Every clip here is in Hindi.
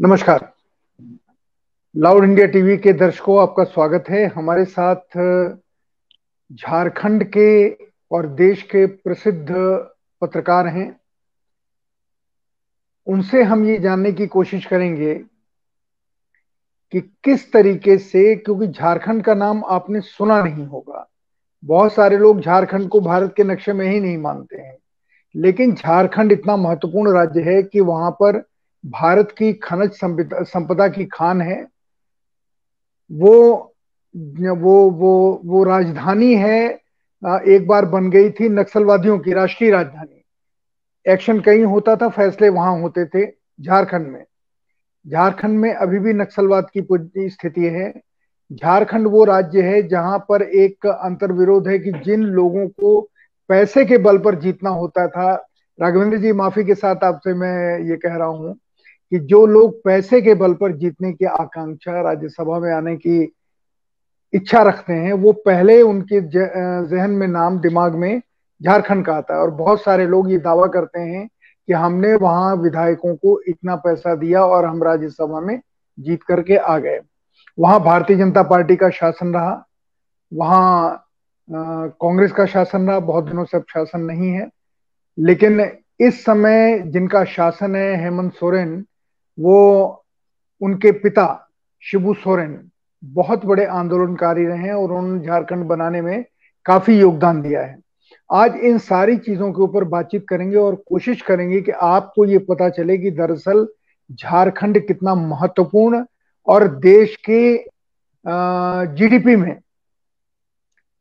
नमस्कार। लाउड इंडिया टीवी के दर्शकों, आपका स्वागत है। हमारे साथ झारखंड के और देश के प्रसिद्ध पत्रकार हैं। उनसे हम ये जानने की कोशिश करेंगे कि किस तरीके से, क्योंकि झारखंड का नाम आपने सुना नहीं होगा। बहुत सारे लोग झारखंड को भारत के नक्शे में ही नहीं मानते हैं। लेकिन झारखंड इतना महत्वपूर्ण राज्य है कि वहाँ पर भारत की खनिज संपदा की खान है, वो वो वो वो राजधानी है एक बार बन गई थी नक्सलवादियों की राष्ट्रीय राजधानी। एक्शन कहीं होता था, फैसले वहाँ होते थे, झारखंड में। झारखंड में अभी भी नक्सलवाद की स्थिति है। झारखंड वो राज्य है जहाँ पर एक अंतर विरोध है कि जिन लोगों को पैसे के बल पर जीतना होता था। राघवेंद्र जी, माफ़ी के साथ आपसे मैं ये कह रहा हूँ कि जो लोग पैसे के बल पर जीतने की आकांक्षा राज्यसभा में आने की इच्छा रखते हैं, वो पहले उनके जहन में, नाम दिमाग में झारखंड का आता है। और बहुत सारे लोग ये दावा करते हैं कि हमने वहाँ विधायकों को इतना पैसा दिया और हम राज्यसभा में जीत करके आ गए। वहाँ भारतीय जनता पार्टी का शासन रहा, वहाँ कांग्रेस का शासन रहा, बहुत दिनों से अब शासन नहीं है। लेकिन इस समय जिनका शासन है, हेमंत सोरेन वो उनके पिता शिबू सोरेन बहुत बड़े आंदोलनकारी रहे हैं और उन्होंने झारखंड बनाने में काफ़ी योगदान दिया है। आज इन सारी चीज़ों के ऊपर बातचीत करेंगे और कोशिश करेंगे कि आपको ये पता चले कि दरअसल झारखंड कितना महत्वपूर्ण और देश के जीडीपी में,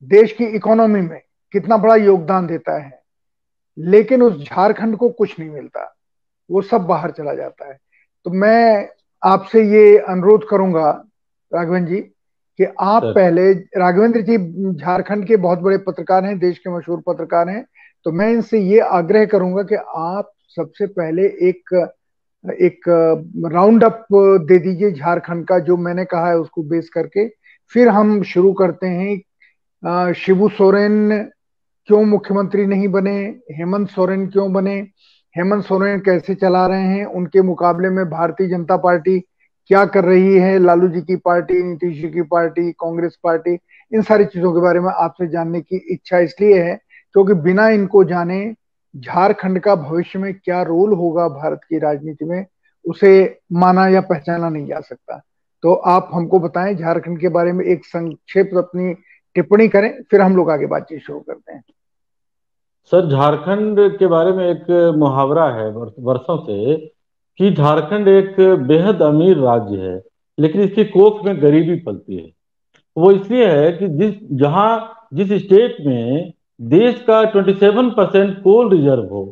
देश की इकोनॉमी में कितना बड़ा योगदान देता है। लेकिन उस झारखंड को कुछ नहीं मिलता, वो सब बाहर चला जाता है। तो मैं आपसे ये अनुरोध करूँगा राघवेंद्र जी कि आप पहले राघवेंद्र जी झारखंड के बहुत बड़े पत्रकार हैं देश के मशहूर पत्रकार हैं तो मैं इनसे ये आग्रह करूँगा कि आप सबसे पहले एक एक राउंड अप दे दीजिए झारखंड का जो मैंने कहा है उसको बेस करके। फिर हम शुरू करते हैं। शिबू सोरेन क्यों मुख्यमंत्री नहीं बने? हेमंत सोरेन क्यों बने? हेमंत सोरेन कैसे चला रहे हैं? उनके मुकाबले में भारतीय जनता पार्टी क्या कर रही है? लालू जी की पार्टी, नीतीश जी की पार्टी, कांग्रेस पार्टी, इन सारी चीज़ों के बारे में आपसे जानने की इच्छा इसलिए है क्योंकि बिना इनको जाने झारखंड का भविष्य में क्या रोल होगा भारत की राजनीति में, उसे माना या पहचाना नहीं जा सकता। तो आप हमको बताएँ, झारखंड के बारे में एक संक्षिप्त अपनी टिप्पणी करें, फिर हम लोग आगे बातचीत शुरू करते हैं। सर, झारखंड के बारे में एक मुहावरा है वर्षों से कि झारखंड एक बेहद अमीर राज्य है, लेकिन इसकी कोख में गरीबी पलती है। वो इसलिए है कि जिस, जहाँ, जिस स्टेट में देश का 27 परसेंट कोल रिज़र्व हो,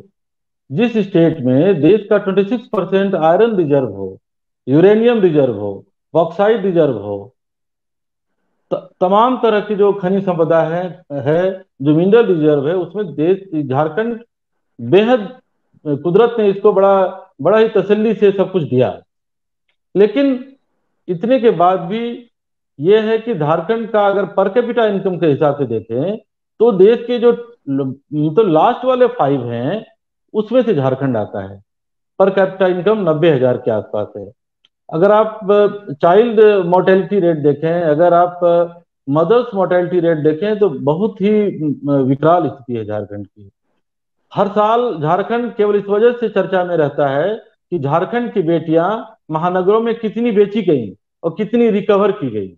जिस स्टेट में देश का 26 परसेंट आयरन रिज़र्व हो, यूरेनियम रिज़र्व हो बॉक्साइड रिज़र्व हो तमाम तरह की जो खनिज संपदा है है, जो मिनरल रिज़र्व है, उसमें देश, झारखंड बेहद कुदरत ने इसको बड़ा बड़ा ही तसल्ली से सब कुछ दिया। लेकिन इतने के बाद भी ये है कि झारखंड का अगर पर कैपिटा इनकम के हिसाब से देखें तो देश के जो तो लास्ट वाले फाइव हैं, उसमें से झारखंड आता है। पर कैपिटा इनकम नब्बे हज़ार के आसपास है। अगर आप चाइल्ड मोर्टेलिटी रेट देखें, अगर आप मदर्स मोर्टेलिटी रेट देखें तो बहुत ही विकराल स्थिति है झारखंड की। हर साल झारखंड केवल इस वजह से चर्चा में रहता है कि झारखंड की बेटियाँ महानगरों में कितनी बेची गई और कितनी रिकवर की गई।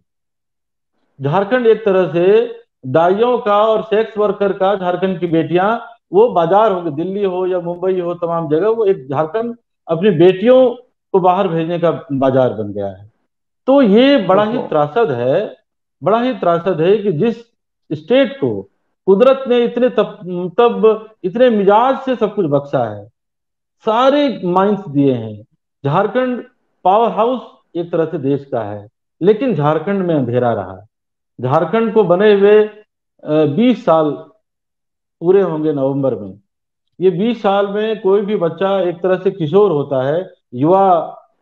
झारखंड एक तरह से दाइयों का और सेक्स वर्कर का झारखंड की बेटियाँ, वो बाज़ार हो, दिल्ली हो या मुंबई हो, तमाम जगह, वो एक झारखंड अपनी बेटियों को बाहर भेजने का बाज़ार बन गया है। तो ये बड़ा ही त्रासद है बड़ा ही त्रासद है कि जिस स्टेट को कुदरत ने इतने तब तब इतने मिजाज से सब कुछ बख्शा है सारे माइंस दिए हैं। झारखंड पावर हाउस एक तरह से देश का है लेकिन झारखंड में अंधेरा रहा। झारखंड को बने हुए बीस साल पूरे होंगे नवंबर में। ये बीस साल में कोई भी बच्चा एक तरह से किशोर होता है युवा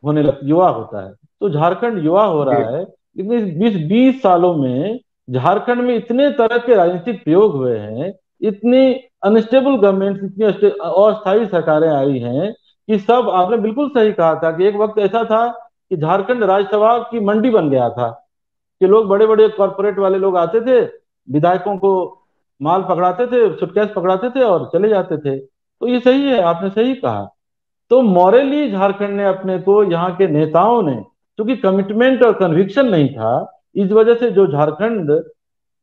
होने लग युवा होता है। तो झारखंड युवा हो रहा है लेकिन इस बीस बीस सालों में झारखंड में इतने तरह के राजनीतिक प्रयोग हुए हैं इतनी अनस्टेबल गवर्नमेंट इतनी अस्थायी सरकारें आई हैं कि सब आपने बिल्कुल सही कहा था कि एक वक्त ऐसा था कि झारखंड राज्यसभा की मंडी बन गया था कि लोग बड़े बड़े कॉरपोरेट वाले लोग आते थे विधायकों को माल पकड़ाते थे सुटकेस पकड़ाते थे और चले जाते थे। तो ये सही है आपने सही कहा। तो मॉरली झारखंड ने अपने को यहाँ के नेताओं ने क्योंकि कमिटमेंट और कन्विक्शन नहीं था, इस वजह से जो झारखंड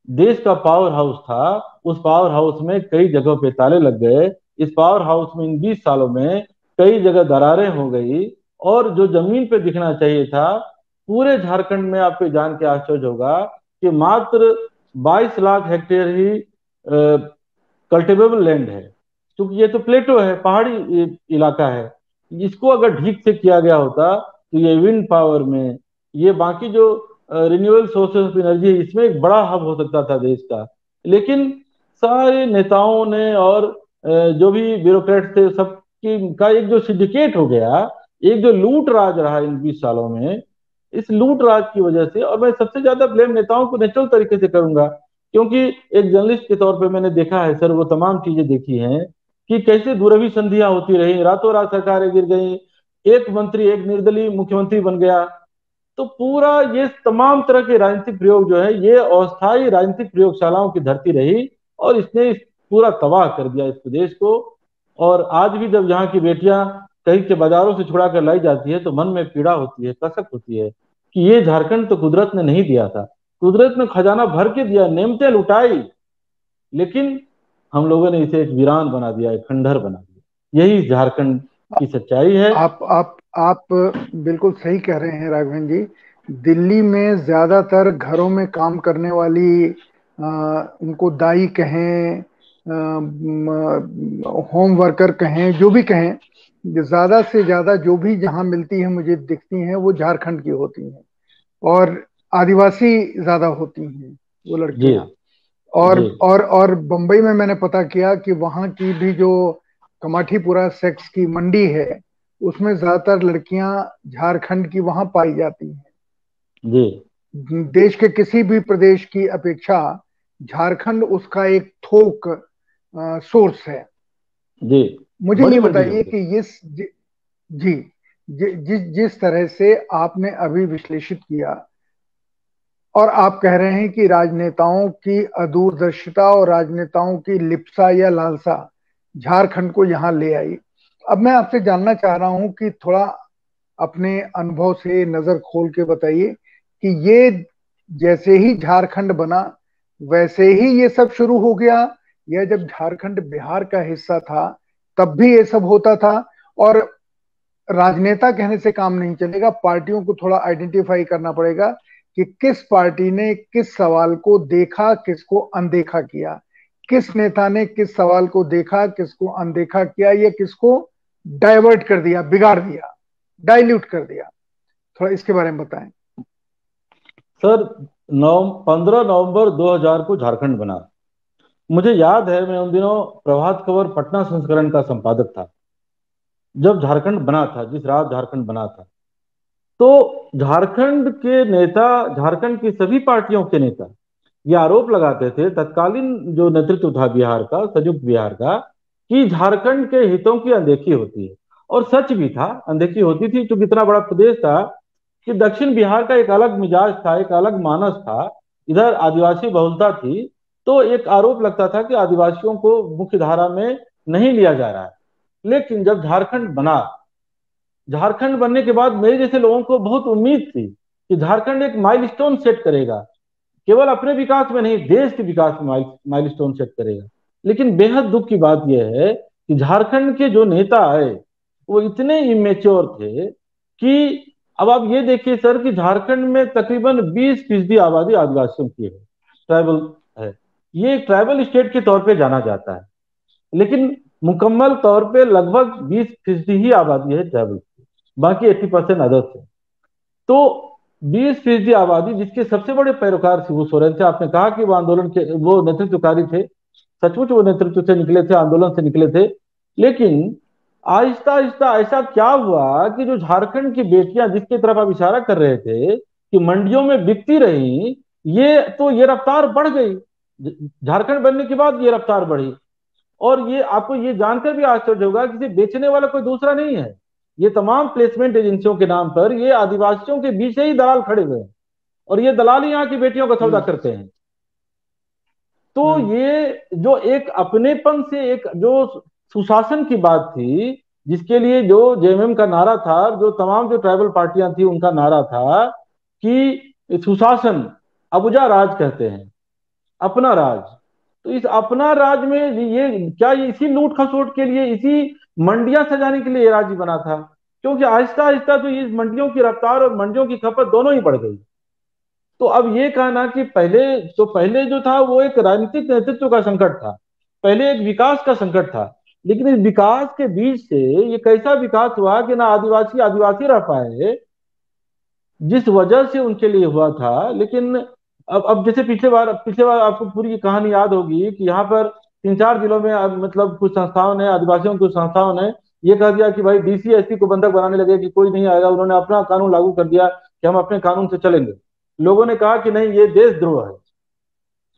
देश का पावर हाउस था, उस पावर हाउस में कई जगहों पे ताले लग गए। इस पावर हाउस में इन 20 सालों में कई जगह दरारें हो गई और जो ज़मीन पे दिखना चाहिए था, पूरे झारखंड में आपको जान के आश्चर्य होगा कि मात्र 22 लाख हेक्टेयर ही कल्टिवेबल लैंड है। क्योंकि ये तो प्लेटो है, पहाड़ी इलाका है। इसको अगर ठीक से किया गया होता तो ये विंड पावर में, ये बाकी जो रिन्यूएबल सोर्सेज ऑफ़ एनर्जी है, इसमें एक बड़ा हब हो सकता था देश का। लेकिन सारे नेताओं ने और जो भी ब्यूरोक्रेट थे सब की का एक जो सिंडिकेट हो गया, एक जो लूट राज रहा इन बीस सालों में, इस लूट राज की वजह से, और मैं सबसे ज़्यादा ब्लेम नेताओं को नेचुरल तरीके से करूँगा, क्योंकि एक जर्नलिस्ट के तौर पे मैंने देखा है, सर वो तमाम चीज़ें देखी हैं कि कैसे दूरभी संधियाँ होती रही, रातों रात सरकारें गिर गई, एक मंत्री, एक निर्दलीय मुख्यमंत्री बन गया। तो पूरा ये तमाम तरह के राजनीतिक प्रयोग जो है, ये अस्थायी राजनीतिक प्रयोगशालाओं की धरती रही और इसने पूरा तबाह कर दिया इस प्रदेश को। और आज भी जब यहाँ की बेटियाँ कहीं के बाजारों से छुड़ा कर लाई जाती है तो मन में पीड़ा होती है, कसक होती है कि ये झारखंड तो कुदरत ने नहीं दिया था। कुदरत ने खजाना भर के दिया, नेमते लुटाई। लेकिन हम लोगों ने इसे एक वीरान बना दिया एक खंडहर बना दिया। यही झारखंड की सच्चाई है। आप आप आप बिल्कुल सही कह रहे हैं राघवन जी। दिल्ली में ज़्यादातर घरों में काम करने वाली आ, उनको दाई कहें होम वर्कर कहें जो भी कहें ज़्यादा से ज़्यादा जो भी जहाँ मिलती है मुझे दिखती हैं वो झारखंड की होती हैं। और आदिवासी ज़्यादा होती हैं वो लड़कियाँ। और और और बंबई में मैंने पता किया कि वहाँ की भी जो कमाठीपुरा सेक्स की मंडी है उसमें ज़्यादातर लड़कियाँ झारखंड की वहाँ पाई जाती हैं। जी। देश के किसी भी प्रदेश की अपेक्षा झारखंड उसका एक थोक आ, सोर्स है। जी। मुझे ये बताइए कि इस जी जिस जिस तरह से आपने अभी विश्लेषित किया और आप कह रहे हैं कि राजनेताओं की अदूरदर्शिता और राजनेताओं की लिप्सा या लालसा झारखंड को यहाँ ले आई। अब मैं आपसे जानना चाह रहा हूँ कि थोड़ा अपने अनुभव से नज़र खोल के बताइए कि ये जैसे ही झारखंड बना, वैसे ही ये सब शुरू हो गया यह जब झारखंड बिहार का हिस्सा था, तब भी ये सब होता था और राजनेता कहने से काम नहीं चलेगा, पार्टियों को थोड़ा आइडेंटिफाई करना पड़ेगा कि किस पार्टी ने किस सवाल को देखा, किसको अनदेखा किया? किस नेता ने किस सवाल को देखा, किसको अनदेखा किया, या किसको डाइवर्ट कर दिया, बिगाड़ दिया डाइल्यूट कर दिया? थोड़ा इसके बारे में बताएँ। सर, नौ, पंद्रह नवंबर 2000 को झारखंड बना। मुझे याद है, मैं उन दिनों प्रभात खबर पटना संस्करण का संपादक था। जब झारखंड बना था, जिस रात झारखंड बना था तो झारखंड के नेता, झारखंड की सभी पार्टियों के नेता ये आरोप लगाते थे, तत्कालीन जो नेतृत्व था बिहार का, संयुक्त बिहार का, कि झारखंड के हितों की अनदेखी होती है। और सच भी था, अनदेखी होती थी क्योंकि इतना बड़ा प्रदेश था कि दक्षिण बिहार का एक अलग मिजाज था, एक अलग मानस था, इधर आदिवासी बहुलता थी तो एक आरोप लगता था कि आदिवासियों को मुख्य धारा में नहीं लिया जा रहा है। लेकिन जब झारखंड बना झारखंड बनने के बाद मेरे जैसे लोगों को बहुत उम्मीद थी कि झारखंड एक माइलस्टोन सेट करेगा। केवल अपने विकास में नहीं, देश के विकास में माइलस्टोन सेट करेगा। लेकिन बेहद दुख की बात यह है कि झारखंड के जो नेता आए, वो इतने इमेच्योर थे कि अब आप ये देखिए सर कि झारखंड में तकरीबन 20 फ़ीसदी आबादी आदिवासियों की है ट्राइबल है। ये ट्राइबल स्टेट के तौर पे जाना जाता है। लेकिन मुकम्मल तौर पे लगभग 20 फ़ीसदी ही आबादी है ट्राइबल बाकी 80 परसेंट अदर्स है तो 20 फ़ीसदी आबादी, जिसके सबसे बड़े पैरोकार शिबू सोरेन थे। आपने कहा कि वो आंदोलन के, वो नेतृत्वकारी थे। सचमुच वो नेतृत्व से निकले थे, आंदोलन से निकले थे। लेकिन आहिस्ता आहिस्ता ऐसा क्या हुआ कि जो झारखंड की बेटियाँ, जिसकी तरफ़ आप इशारा कर रहे थे कि मंडियों में बिकती रही, ये तो ये रफ्तार बढ़ गई। झारखंड बनने के बाद ये रफ्तार बढ़ी। और ये, आपको ये जानकर भी आश्चर्य होगा कि बेचने वाला कोई दूसरा नहीं है। ये तमाम प्लेसमेंट एजेंसियों के नाम पर ये आदिवासियों के बीच ही दलाल खड़े हुए हैं और ये दलाल ही यहाँ की बेटियों का सौदा हम्म। करते हैं तो हम्म। ये जो एक अपनेपन से एक जो सुशासन की बात थी जिसके लिए जो जेएमएम का नारा था जो तमाम जो ट्राइबल पार्टियाँ थी उनका नारा था कि सुशासन अबुजा राज कहते हैं अपना राज तो इस अपना राज में ये क्या ये इसी लूट खसोट के लिए इसी मंडियाँ सजाने के लिए ये राज्य बना था, क्योंकि आहिस्ता आहिस्ता तो इस मंडियों की रफ्तार और मंडियों की खपत दोनों ही बढ़ गई। तो अब ये कहना कि पहले तो पहले जो था वो एक राजनीतिक नेतृत्व का संकट था, पहले एक विकास का संकट था, लेकिन इस विकास के बीच से ये कैसा विकास हुआ कि ना आदिवासी आदिवासी रह पाए, जिस वजह से उनके लिए हुआ था, लेकिन अब अब जैसे पिछले बार पिछले बार आपको पूरी कहानी याद होगी कि यहाँ पर तीन चार जिलों में मतलब कुछ संस्थाओं ने, आदिवासियों की संस्थाओं ने ये कह दिया कि भाई डीसी एसपी को बंधक बनाने लगे कि कोई नहीं आएगा। उन्होंने अपना कानून लागू कर दिया कि हम अपने कानून से चलेंगे। लोगों ने कहा कि नहीं, ये देशद्रोह है।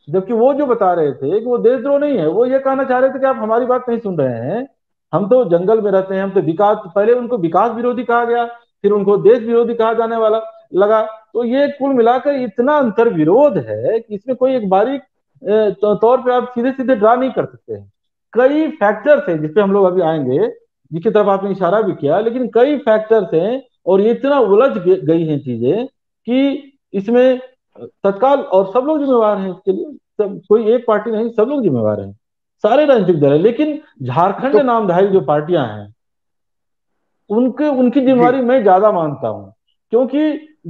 जबकि वो जो बता रहे थे कि वो देशद्रोह नहीं है, वो ये कहना चाह रहे थे कि आप हमारी बात नहीं सुन रहे हैं। हम तो जंगल में रहते हैं, हम तो विकास, पहले उनको विकास विरोधी कहा गया, फिर उनको देश विरोधी कहा जाने वाला लगा। तो ये कुल मिलाकर इतना अंतर विरोध है कि इसमें कोई एक बारीक तौर पे आप सीधे सीधे ड्रा नहीं कर सकते हैं। कई फैक्टर्स हैं जिसपे हम लोग अभी आएँगे जिसकी तरफ़ आपने इशारा भी किया लेकिन कई फैक्टर्स हैं और ये इतना उलझ गई हैं चीज़ें कि इसमें तत्काल और सब लोग जिम्मेवार हैं इसके लिए। सब कोई एक पार्टी नहीं सब लोग जिम्मेवार हैं। सारे राजनीतिक दल है लेकिन झारखंड तो, नामधारी जो पार्टियाँ हैं उनके उनकी जिम्मेवारी मैं ज़्यादा मानता हूँ क्योंकि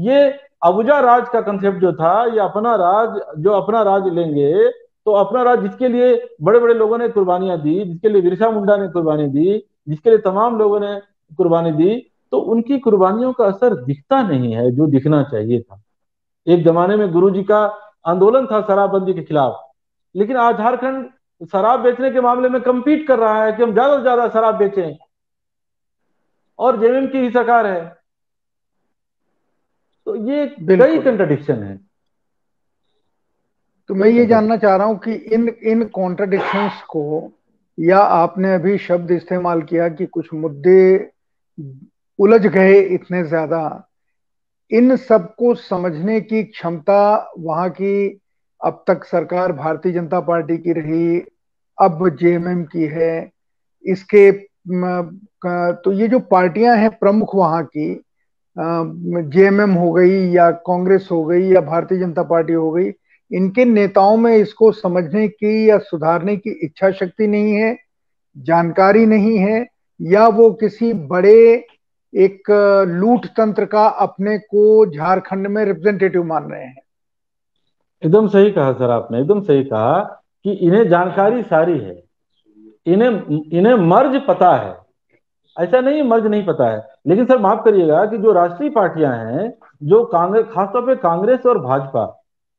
ये अबुजा राज का कंसेप्ट जो था, ये अपना राज, जो अपना राज लेंगे तो अपना राज जिसके लिए बड़े बड़े लोगों ने कुर्बानियाँ दी, जिसके लिए बिरसा मुंडा ने कुर्बानी दी, जिसके लिए तमाम लोगों ने कुर्बानी दी तो उनकी कुर्बानियों का असर दिखता नहीं है जो दिखना चाहिए था। एक जमाने में गुरु जी का आंदोलन था शराबबंदी के खिलाफ, लेकिन आज झारखंड शराब बेचने के मामले में कम्पीट कर रहा है कि हम ज़्यादा से ज़्यादा शराब बेचें। और जेएमएम की ही सरकार है। तो ये कई कंट्रडिक्शन है। तो मैं ये जानना चाह रहा हूँ कि इन इन कॉन्ट्रडिक्शंस को या आपने अभी शब्द इस्तेमाल किया कि कुछ मुद्दे उलझ गए इतने ज़्यादा इन सबको समझने की क्षमता वहाँ की अब तक सरकार भारतीय जनता पार्टी की रही अब जेएमएम की है इसके तो ये जो पार्टियाँ हैं प्रमुख वहाँ की जेएमएम हो गई या कांग्रेस हो गई या भारतीय जनता पार्टी हो गई, इनके नेताओं में इसको समझने की या सुधारने की इच्छा शक्ति नहीं है, जानकारी नहीं है, या वो किसी बड़े एक लूट तंत्र का अपने को झारखंड में रिप्रेजेंटेटिव मान रहे हैं। एकदम सही कहा सर आपने, एकदम सही कहा कि इन्हें जानकारी सारी है, इन्हें इन्हें मर्ज पता है, ऐसा नहीं मर्ज नहीं पता है। लेकिन सर माफ़ करिएगा कि जो राष्ट्रीय पार्टियाँ हैं जो कांग्रेस खासतौर पे कांग्रेस और भाजपा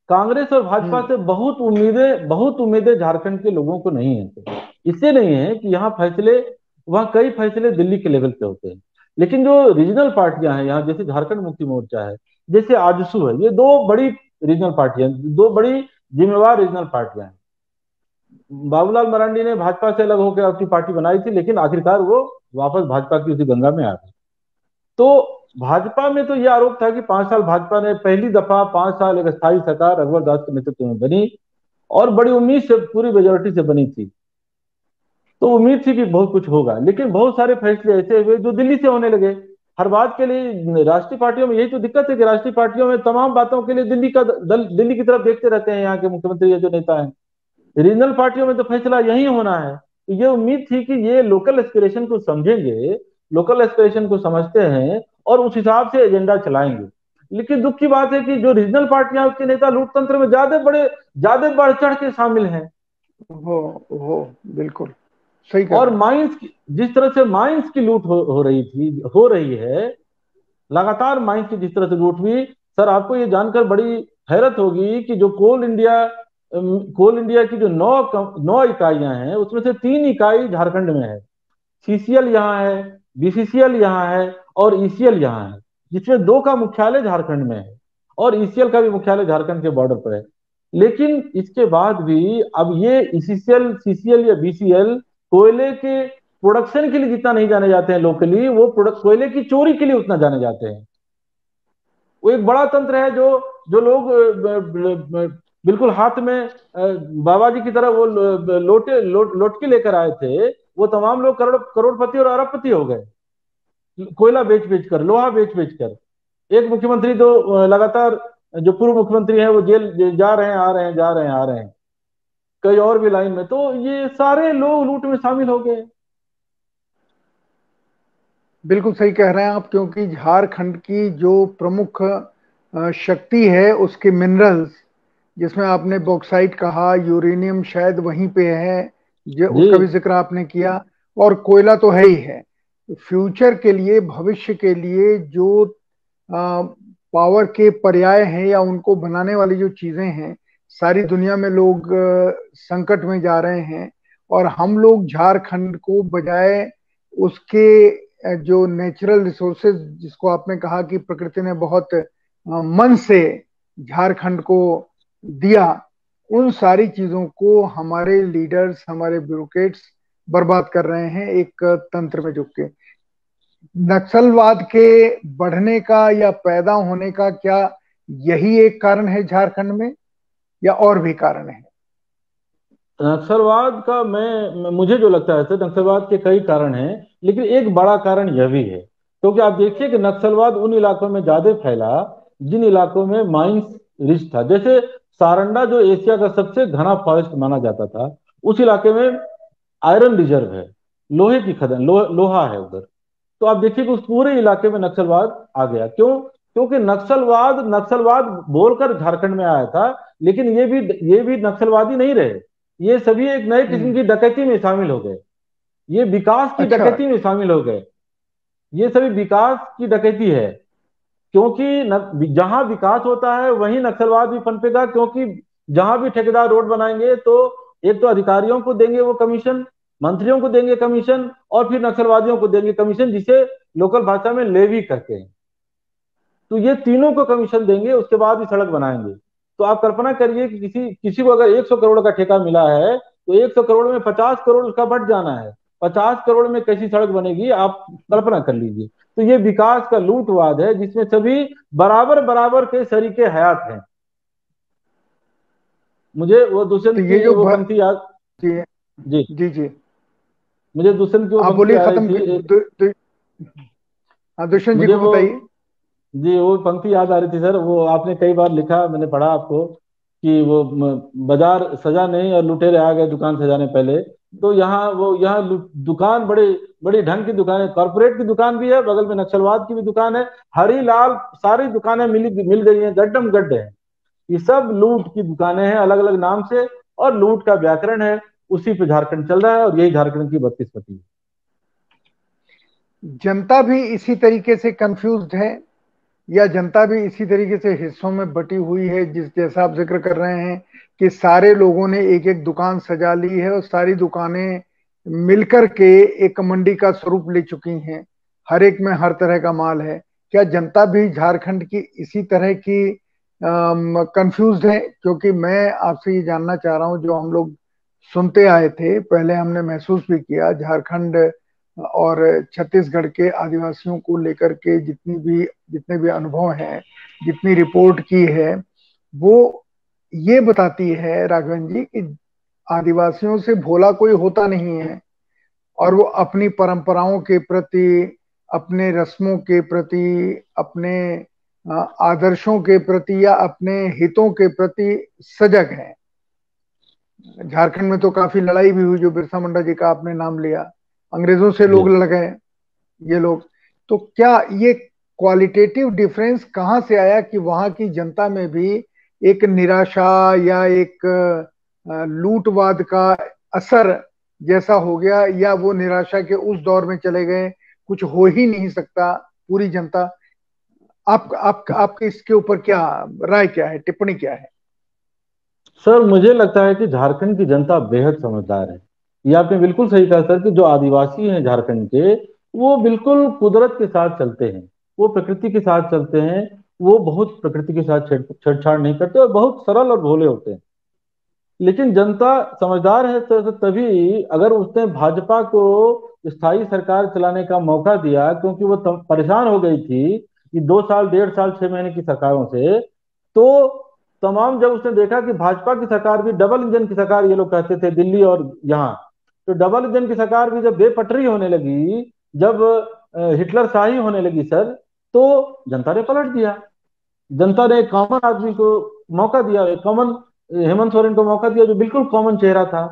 कांग्रेस और भाजपा हम्म। से बहुत उम्मीदें बहुत उम्मीदें झारखंड के लोगों को नहीं है। इससे नहीं है कि यहाँ फैसले वहाँ कई फैसले दिल्ली के लेवल पे होते हैं। लेकिन जो रीजनल पार्टियाँ हैं यहाँ जैसे झारखंड मुक्ति मोर्चा है जैसे आजसू है ये दो बड़ी रीजनल पार्टियाँ दो बड़ी जिम्मेवार रीजनल पार्टियाँ हैं। बाबूलाल मरांडी ने भाजपा से अलग होकर अपनी पार्टी बनाई थी लेकिन आखिरकार वो वापस भाजपा की उसी गंगा में आ गए। तो भाजपा में तो यह आरोप था कि पाँच साल भाजपा ने पहली दफ़ा पाँच साल एक स्थायी सरकार रघुवर दास के नेतृत्व में बनी और बड़ी उम्मीद से पूरी मेजोरिटी से बनी थी। तो उम्मीद थी कि बहुत कुछ होगा, लेकिन बहुत सारे फैसले ऐसे हुए जो दिल्ली से होने लगे। हर बात के लिए राष्ट्रीय पार्टियों में यही तो दिक्कत है कि राष्ट्रीय पार्टियों में तमाम बातों के लिए दिल्ली का दल, दिल्ली की तरफ़ देखते रहते हैं यहाँ के मुख्यमंत्री या जो नेता है। रीजनल पार्टियों में तो फैसला यही होना है। ये उम्मीद थी कि ये लोकल एस्पिरेशन को समझेंगे लोकल एस्पिरेशन को समझते हैं और उस हिसाब से एजेंडा चलाएँगे। लेकिन दुख की बात है कि जो रीजनल पार्टियाँ उसके नेता लोकतंत्र में ज़्यादा बड़े ज़्यादा बढ़ चढ़ के शामिल हैं। हो हो बिल्कुल। सही और माइंस की जिस तरह से माइंस की लूट हो, हो रही थी हो रही है लगातार माइंस की जिस तरह से लूट हुई सर आपको ये जानकर बड़ी हैरत होगी कि जो कोल इंडिया कोल इंडिया की जो नौ नौ इकाइयाँ हैं उसमें से तीन इकाई झारखंड में है। सीसीएल यहाँ है बीसीसीएल यहाँ है और ईसीएल यहाँ है, जिसमें दो का मुख्यालय झारखंड में है और ईसीएल का भी मुख्यालय झारखंड के बॉर्डर पर है। लेकिन इसके बाद भी अब ये ईसीसीएल, सीसीएल या बीसीएल कोयले के प्रोडक्शन के लिए जितना नहीं जाने जाते हैं लोकली, वो प्रोडक्ट, कोयले की चोरी के लिए उतना जाने जाते हैं। वो एक बड़ा तंत्र है जो जो लोग बिल्कुल हाथ में बाबा जी की तरह वो लोटे, लोट, लोटके लेकर आए थे वो तमाम लोग करोड़, करोड़पति और अरबपति हो गए। कोयला बेच बेच कर, लोहा बेच बेच कर। एक मुख्यमंत्री तो लगातार जो पूर्व मुख्यमंत्री है वो जेल, जा रहे हैं, आ रहे हैं, जा रहे हैं, आ रहे हैं। कई और भी लाइन में। तो ये सारे लोग लूट में शामिल हो गए। बिल्कुल सही कह रहे हैं आप, क्योंकि झारखंड की जो प्रमुख शक्ति है उसके मिनरल्स, जिसमें आपने बॉक्साइट कहा, यूरेनियम शायद वहीं पे है जो। उसका भी ज़िक्र आपने किया। और कोयला तो है ही है। फ्यूचर के लिए भविष्य के लिए जो आ, पावर के पर्याय हैं या उनको बनाने वाली जो चीज़ें हैं सारी दुनिया में लोग संकट में जा रहे हैं। और हम लोग झारखंड को बजाय उसके जो नेचुरल रिसोर्सेज जिसको आपने कहा कि प्रकृति ने बहुत मन से झारखंड को दिया उन सारी चीज़ों को हमारे लीडर्स हमारे ब्यूरोक्रेट्स बर्बाद कर रहे हैं एक तंत्र में झुक के। नक्सलवाद के बढ़ने का या पैदा होने का क्या यही एक कारण है झारखंड में, या और भी कारण है? नक्सलवाद का मैं मुझे जो लगता है, नक्सलवाद के कई कारण हैं, लेकिन एक बड़ा कारण यह भी है। क्योंकि तो आप देखिए कि नक्सलवाद उन इलाकों में ज़्यादा फैला, जिन इलाकों में माइंस रिच था। जैसे सारंडा जो एशिया का सबसे घना फॉरेस्ट माना जाता था उस इलाके में आयरन रिज़र्व है लोहे की खदन लो, लोहा है उधर। तो आप देखिए कि उस पूरे इलाके में नक्सलवाद आ गया। क्यों? क्योंकि नक्सलवाद नक्सलवाद बोलकर झारखंड में आया था लेकिन ये भी ये भी नक्सलवादी नहीं रहे। ये सभी एक नए किस्म हम्म। की डकैती में शामिल हो गए। ये विकास की अच्छा। डकैती में शामिल हो गए। ये सभी विकास की डकैती है। क्योंकि जहाँ विकास होता है, वहीं नक्सलवाद भी पनपेगा क्योंकि जहाँ भी ठेकेदार रोड बनाएँगे तो एक तो अधिकारियों को देंगे वो कमीशन, मंत्रियों को देंगे कमीशन, और फिर नक्सलवादियों को देंगे कमीशन, जिसे लोकल भाषा में लेवी करते हैं। तो ये तीनों को कमीशन देंगे, उसके बाद ही सड़क बनाएँगे। तो आप कल्पना करिए कि किसी किसी को अगर 100 करोड़ का ठेका मिला है तो 100 करोड़ में 50 करोड़ उसका बट जाना है। 50 करोड़ में कैसी सड़क बनेगी, आप कल्पना कर लीजिए। तो ये विकास का लूटवाद है जिसमें सभी बराबर बराबर के सरीके हयात हैं। मुझे वो दूसरे तो ये जो वो पंक्ति याद जी। जी। जी जी। मुझे दूसरे की आप बोलिए खत्म हाँ दुष्यंत जी को बताइए। जी वो पंक्ति याद आ रही थी सर वो आपने कई बार लिखा मैंने पढ़ा आपको कि वो बाज़ार सजा नहीं और लुटेरे आ गए दुकान सजाने पहले। तो यहाँ वो, यहाँ दुकान बड़े, बड़ी ढंग की दुकान है। कॉर्पोरेट की दुकान भी है, बगल में नक्सलवाद की भी दुकान है। हरी, लाल सारी दुकानें मिली, मिल गई हैं, गड्ढम गड्ढे हैं। ये सब लूट की दुकानें हैं अलग अलग नाम से, और लूट का व्याकरण है। उसी पे झारखंड चल रहा है और यही झारखंड की बदकिस्मती है। जनता भी इसी तरीके से कंफ्यूज है। या जनता भी इसी तरीके से हिस्सों में बटी हुई है, जिस जैसा आप ज़िक्र कर रहे हैं कि सारे लोगों ने एक एक दुकान सजा ली है और सारी दुकानें मिलकर के एक मंडी का स्वरूप ले चुकी हैं। हर एक में हर तरह का माल है। क्या जनता भी झारखंड की इसी तरह की कंफ्यूज है? क्योंकि मैं आपसे ये जानना चाह रहा हूँ, जो हम लोग सुनते आए थे, पहले हमने महसूस भी किया, झारखंड और छत्तीसगढ़ के आदिवासियों को लेकर के जितनी भी, जितने भी अनुभव हैं, जितनी रिपोर्ट की है, वो ये बताती है राघवन जी कि आदिवासियों से भोला कोई होता नहीं है और वो अपनी परंपराओं के प्रति, अपने रस्मों के प्रति, अपने आदर्शों के प्रति या अपने हितों के प्रति सजग है। झारखंड में तो काफ़ी लड़ाई भी हुई जो बिरसा मुंडा जी का आपने नाम लिया। अंग्रेज़ों से लोग लड़ गए ये लोग। तो क्या ये क्वालिटेटिव डिफरेंस कहाँ से आया कि वहाँ की जनता में भी एक निराशा या एक लूटवाद का असर जैसा हो गया या वो निराशा के उस दौर में चले गए? कुछ हो ही नहीं सकता पूरी जनता। आप आप आपके इसके ऊपर क्या राय क्या है? टिप्पणी क्या है? सर मुझे लगता है कि झारखंड की जनता बेहद समझदार है। ये आपने बिल्कुल सही कहा, सर, कि जो आदिवासी हैं झारखंड के, वो बिल्कुल कुदरत के साथ चलते हैं, वो प्रकृति के साथ चलते हैं, वो बहुत प्रकृति के साथ छेड़छाड़ नहीं करते और बहुत सरल और भोले होते हैं। लेकिन जनता समझदार है तो तभी अगर उसने भाजपा को स्थायी सरकार चलाने का मौका दिया, क्योंकि वो परेशान हो गई थी कि दो साल, डेढ़ साल, छह महीने की सरकारों से तो तमाम जब उसने देखा कि भाजपा की सरकार भी, डबल इंजन की सरकार ये लोग कहते थे, दिल्ली और यहाँ तो डबल इंजन की सरकार भी जब बेपटरी होने लगी, जब हिटलर शाही होने लगी सर तो जनता ने पलट दिया। जनता ने कॉमन आदमी को मौका दिया कॉमन हेमंत सोरेन को मौका दिया, जो बिल्कुल कॉमन चेहरा था।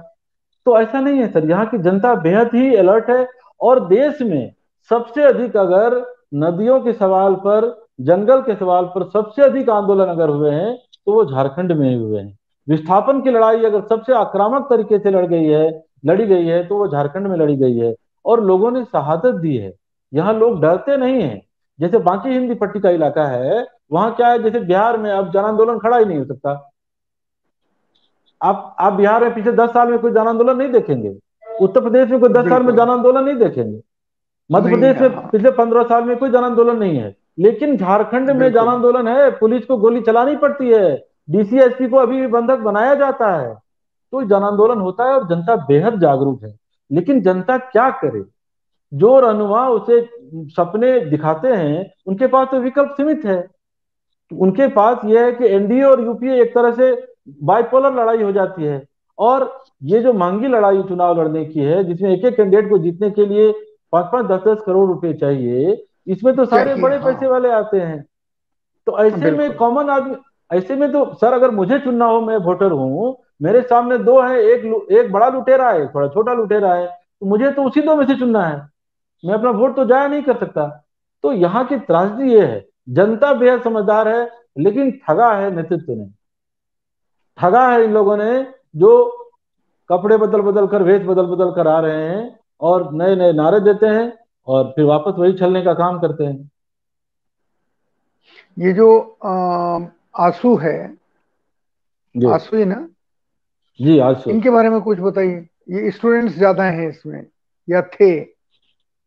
तो ऐसा नहीं है सर, यहाँ की जनता बेहद ही अलर्ट है और देश में सबसे अधिक अगर नदियों के सवाल पर, जंगल के सवाल पर सबसे अधिक आंदोलन अगर हुए हैं तो वो झारखंड में हुए हैं। विस्थापन की लड़ाई अगर सबसे आक्रामक तरीके से लड़ गई है लड़ी गई है तो वो झारखंड में लड़ी गई है। और लोगों ने शहादत दी है। यहाँ लोग डरते नहीं है। जैसे बाकी हिंदी पट्टी का इलाका है वहाँ क्या है जैसे बिहार में अब जन आंदोलन खड़ा ही नहीं हो सकता। आप आप बिहार में पिछले दस साल में कोई जन आंदोलन नहीं देखेंगे। उत्तर प्रदेश में कोई दस साल में जन आंदोलन नहीं देखेंगे। मध्य प्रदेश में। पिछले पंद्रह साल में कोई जन आंदोलन नहीं है। लेकिन झारखंड में जन आंदोलन है पुलिस को गोली चलानी पड़ती है। डीसीएसपी को अभी भी बंधक बनाया जाता है। तो जन आंदोलन होता है और जनता बेहद जागरूक है। लेकिन जनता क्या करे? जो रहनुमा उसे सपने दिखाते हैं उनके पास तो विकल्प सीमित है। उनके पास यह है कि एनडीए और यूपीए एक तरह से बाइपोलर लड़ाई हो जाती है। और ये जो महँगी लड़ाई चुनाव लड़ने की है जिसमें एक एक कैंडिडेट को जीतने के लिए पाँच पाँच दस दस करोड़ रुपए चाहिए इसमें तो सारे बड़े हाँ। पैसे वाले आते हैं। तो ऐसे में कॉमन आदमी ऐसे में तो सर अगर मुझे चुनना हो मैं वोटर हूँ मेरे सामने दो है एक एक बड़ा लुटेरा है थोड़ा छोटा लुटेरा है तो मुझे तो उसी दो में से चुनना है। मैं अपना वोट तो जाया नहीं कर सकता। तो यहाँ की त्रासदी ये है जनता बेहद समझदार है लेकिन ठगा है नेतृत्व ने। ठगा है इन लोगों ने जो कपड़े बदल बदल कर वेश बदल बदल कर आ रहे हैं और नए नए नारे देते हैं और फिर वापस वही छलने का काम करते हैं। ये जो आँसू है आँसू है ना जी आँसू इनके बारे में कुछ बताइए। ये स्टूडेंट्स ज़्यादा हैं इसमें या थे?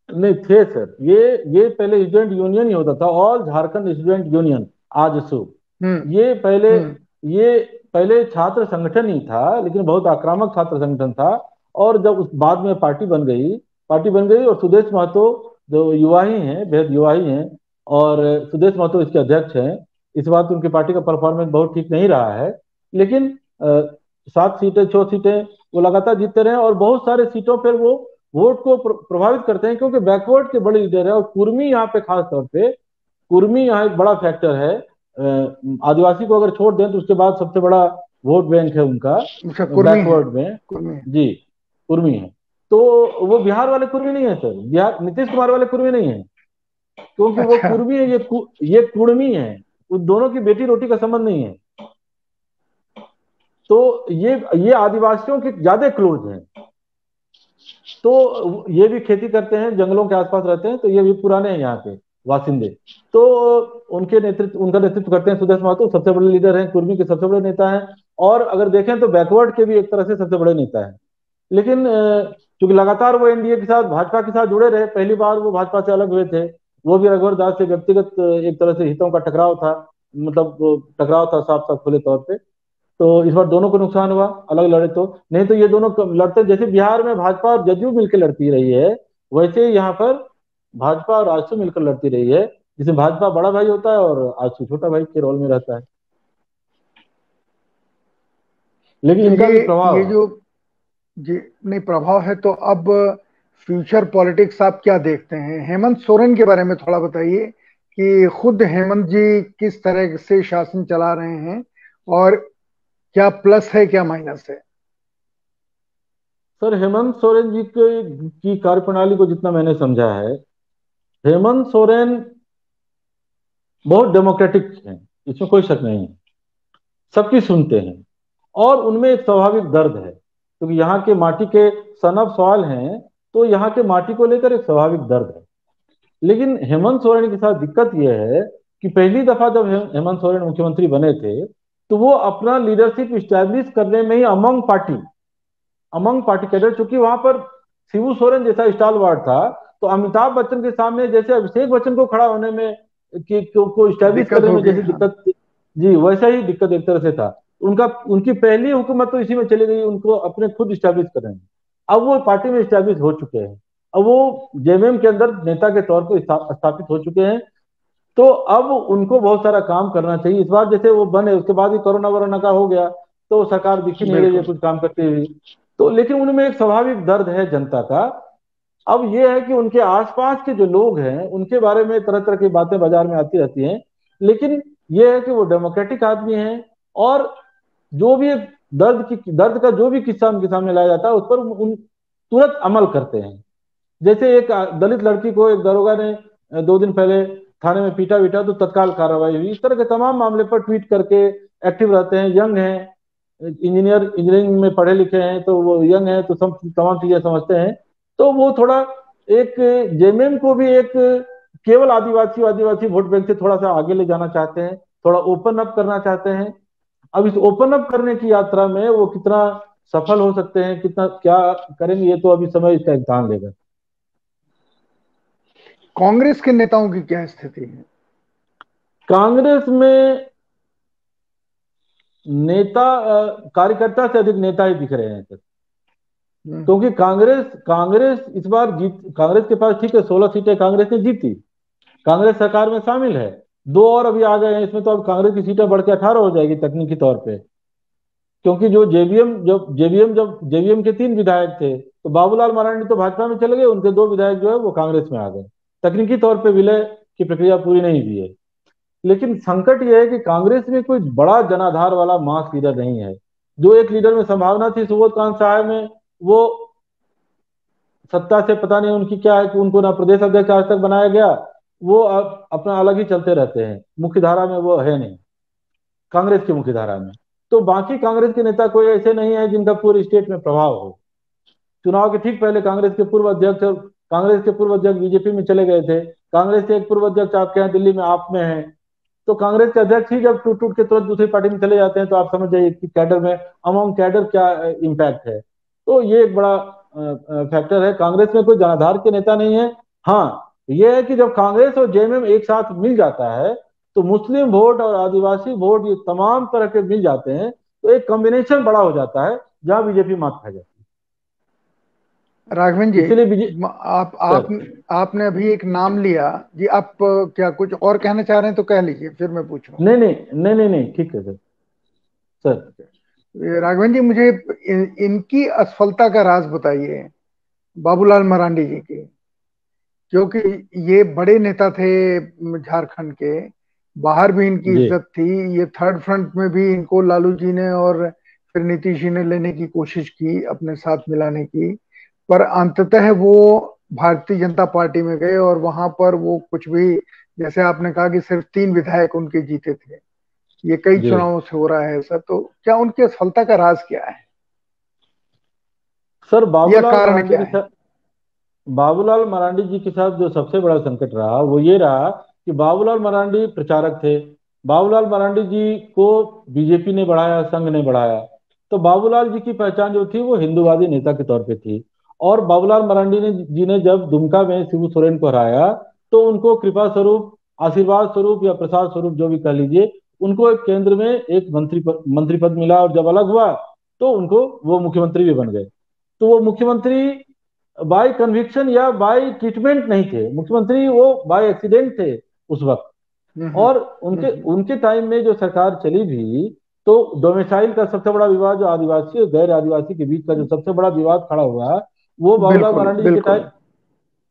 नहीं थे सर। ये ये पहले स्टूडेंट यूनियन ही होता था ऑल झारखंड स्टूडेंट यूनियन आज सु। हम्म। ये पहले हम्म। ये पहले छात्र संगठन ही था लेकिन बहुत आक्रामक छात्र संगठन था और जब उस बाद में पार्टी बन गई पार्टी बन गई और सुदेश महतो जो युवा ही हैं बेहद युवा ही हैं और सुदेश महतो इसके अध्यक्ष हैं। इस बात उनकी पार्टी का परफॉर्मेंस बहुत ठीक नहीं रहा है लेकिन सात सीटें छह सीटें वो लगातार जीतते रहे और बहुत सारे सीटों पर वो वोट को प्रभावित करते हैं क्योंकि बैकवर्ड के बड़े लीडर है और कुर्मी यहाँ पे खास तौर पे कुर्मी यहाँ एक बड़ा फैक्टर है। आदिवासी को अगर छोड़ दें तो उसके बाद सबसे बड़ा वोट बैंक है उनका। बैकवर्ड अच्छा, में जी कुर्मी है। तो वो बिहार वाले कुर्मी नहीं है सर। बिहार नीतीश कुमार वाले कुर्मी नहीं है। क्योंकि अच्छा। वो कुर्मी है ये कु, ये कुर्मी है। उस दोनों की बेटी रोटी का संबंध नहीं है। तो ये ये आदिवासियों के ज़्यादा क्लोज हैं। तो ये भी खेती करते हैं, जंगलों के आसपास रहते हैं तो ये भी पुराने हैं यहाँ के वासिंदे। तो उनके नेतृत्व, उनका नेतृत्व करते हैं सुदेश महतो, सबसे बड़े लीडर हैं, कुर्मी के सबसे बड़े नेता हैं, और अगर देखें तो बैकवर्ड के भी एक तरह से सबसे बड़े नेता हैं। लेकिन चूँकि लगातार वो एनडीए के साथ, भाजपा के साथ जुड़े रहे, पहली बार वो भाजपा से अलग हुए थे, वो भी रघुवर दास से व्यक्तिगत, एक तरह से हितों का टकराव था मतलब टकराव था साफ़ साफ़ खुले तौर पे। तो इस बार दोनों को नुकसान हुआ अलग लड़े तो। नहीं तो ये दोनों लड़ते जैसे बिहार में भाजपा और जदयू मिलकर लड़ती रही है वैसे यहाँ पर भाजपा और आजसू मिलकर लड़ती रही है जिसमें भाजपा बड़ा भाई होता है और आजसू छोटा भाई के रोल में रहता है। लेकिन इनका भी प्रभाव ये जो जी नहीं प्रभाव है तो अब फ्यूचर पॉलिटिक्स आप क्या देखते हैं? हेमंत सोरेन के बारे में थोड़ा बताइए कि खुद हेमंत जी किस तरह से शासन चला रहे हैं और क्या प्लस है, क्या माइनस है? सर, हेमंत सोरेन जी के, की कार्यप्रणाली को जितना मैंने समझा है, हेमंत सोरेन बहुत डेमोक्रेटिक हैं, इसमें कोई शक नहीं है। सबकी सुनते हैं, और उनमें एक स्वाभाविक दर्द है, क्योंकि तो यहाँ के माटी के सनब सवाल हैं तो यहाँ के माटी को लेकर एक स्वाभाविक दर्द है। लेकिन हेमंत सोरेन के साथ दिक्कत यह है कि पहली दफ़ा जब हेमंत सोरेन मुख्यमंत्री बने थे तो वो अपना लीडरशिप स्टैब्लिश करने में ही among party among party cadre चूँकि वहाँ पर शिवू सोरेन जैसा स्टाल वार्ड था तो अमिताभ बच्चन के सामने जैसे अभिषेक बच्चन को खड़ा होने में कि को स्टैब्लिश करने में जैसे। दिक्कत जी वैसा ही दिक्कत एक तरह से था। उनका उनकी पहली हुकूमत तो इसी में चली गई उनको अपने खुद स्टैब्लिश करेंगे अब वो पार्टी में स्टैब्लिश हो चुके हैं। अब वो जेएमएम के अंदर नेता के तौर पर स्थापित हो चुके हैं। तो अब उनको बहुत सारा काम करना चाहिए। इस बार जैसे वो बने उसके बाद ही कोरोना वोरोना का हो गया तो सरकार दिखी नहीं रही है कुछ काम करती हुई। तो लेकिन उनमें एक स्वाभाविक दर्द है जनता का। अब ये है कि उनके आसपास के जो लोग हैं उनके बारे में तरह तरह की बातें बाज़ार में आती रहती हैं। लेकिन ये है कि वो डेमोक्रेटिक आदमी हैं और जो भी एक दर्द की दर्द का जो भी किस्सा उनके सामने लाया जाता है उस पर उन तुरंत अमल करते हैं। जैसे एक दलित लड़की को एक दरोगा ने दो दिन पहले थाने में पीटा वीटा तो तत्काल कार्रवाई हुई। इस तरह के तमाम मामले पर ट्वीट करके एक्टिव रहते हैं यंग हैं इंजीनियर इंजीनियरिंग में पढ़े लिखे हैं तो वो यंग है तो सब तमाम चीज़ें समझते हैं। तो वो थोड़ा एक जेएमएम को भी एक केवल आदिवासी आदिवासी वोट बैंक से थोड़ा सा आगे ले जाना चाहते हैं, थोड़ा ओपन अप करना चाहते हैं। अब इस ओपन अप करने की यात्रा में वो कितना सफल हो सकते हैं, कितना, क्या करेंगे, ये तो अभी समय इसका इम्तहान लेगा कांग्रेस के नेताओं की क्या स्थिति है? कांग्रेस में नेता कार्यकर्ता से अधिक नेता ही दिख रहे हैं हम्म। क्योंकि तो कांग्रेस कांग्रेस इस बार जीत कांग्रेस के पास ठीक है सोलह सीटें कांग्रेस ने जीती। कांग्रेस सरकार में शामिल है। दो और अभी आ गए हैं इसमें तो अब कांग्रेस की सीटें बढ़ के अठारह हो जाएगी तकनीकी तौर पे। क्योंकि जो जेबीएम जब जेबीएम जब जेबीएम के तीन विधायक थे तो बाबूलाल मरांडी तो भाजपा में चले गए उनके दो विधायक जो है वो कांग्रेस में आ गए। तकनीकी तौर पे विलय की प्रक्रिया पूरी नहीं हुई है। लेकिन संकट यह है कि कांग्रेस में कोई बड़ा जनाधार वाला मास लीडर नहीं है। जो एक लीडर में संभावना थी सुबोध कांत साहब में, वो सत्ता से पता नहीं उनकी क्या है कि उनको ना प्रदेश अध्यक्ष आज तक बनाया गया, वो अपना अलग ही चलते रहते हैं। मुख्य धारा में वो है नहीं। कांग्रेस की मुख्य धारा में। तो बाकी कांग्रेस के नेता कोई ऐसे नहीं है जिनका पूरे स्टेट में प्रभाव हो। चुनाव के ठीक पहले कांग्रेस के पूर्व अध्यक्ष कांग्रेस के पूर्व अध्यक्ष बीजेपी में चले गए थे, कांग्रेस के एक पूर्व अध्यक्ष आपके यहाँ दिल्ली में आप में है तो कांग्रेस के अध्यक्ष ही जब टूट टूट के तुरंत दूसरी पार्टी में चले जाते हैं तो आप समझ जाइए कि कैडर में अमोंग कैडर क्या इम्पैक्ट है। तो ये एक बड़ा फैक्टर है। कांग्रेस में कोई जनाधार के नेता नहीं है। हाँ ये है कि जब कांग्रेस और जेएमएम एक साथ मिल जाता है तो मुस्लिम वोट और आदिवासी वोट ये तमाम तरह के मिल जाते हैं तो एक कॉम्बिनेशन बड़ा हो जाता है, जहाँ बीजेपी मात खा है। राघवन जी आप आप आपने अभी एक नाम लिया जी आप क्या कुछ और कहना चाह रहे हैं तो कह लीजिए फिर मैं पूछूँ नहीं नहीं नहीं नहीं नहीं ठीक है सर। सर। राघवन जी मुझे इनकी असफलता का राज बताइए बाबूलाल मरांडी जी की। क्योंकि ये बड़े नेता थे झारखंड के बाहर भी इनकी इज़्ज़त थी ये थर्ड फ्रंट में भी इनको लालू जी ने और फिर नीतीश जी ने लेने की कोशिश की अपने साथ मिलाने की। पर अंततः वो भारतीय जनता पार्टी में गए और वहाँ पर वो कुछ भी जैसे आपने कहा कि सिर्फ़ तीन विधायक उनके जीते थे। ये कई चुनावों से हो रहा है सर तो क्या उनकी असफलता का राज क्या है? सर बाबूलाल क्या बाबूलाल मरांडी जी के साथ जो सबसे बड़ा संकट रहा वो ये रहा कि बाबूलाल मरांडी प्रचारक थे। बाबूलाल मरांडी जी को बीजेपी ने बढ़ाया संघ ने बढ़ाया। तो बाबूलाल जी की पहचान जो थी वो हिंदूवादी नेता के तौर पे थी। और बाबूलाल मरांडी ने जी ने जब दुमका में शिबू सोरेन को हराया तो उनको कृपा स्वरूप आशीर्वाद स्वरूप या प्रसाद स्वरूप जो भी कह लीजिए उनको एक केंद्र में एक मंत्री पद मंत्री पद मिला और जब अलग हुआ तो उनको वो मुख्यमंत्री भी बन गए। तो वो मुख्यमंत्री बाय कन्विक्शन या बाय ट्रीटमेंट नहीं थे। मुख्यमंत्री वो बाय एक्सीडेंट थे उस वक्त। और उनके उनके टाइम में जो सरकार चली भी तो डोमिसाइल का सबसे बड़ा विवाद जो आदिवासी और गैर आदिवासी के बीच का जो सबसे बड़ा विवाद खड़ा हुआ वो बाबूलाल मरांडी के टाइम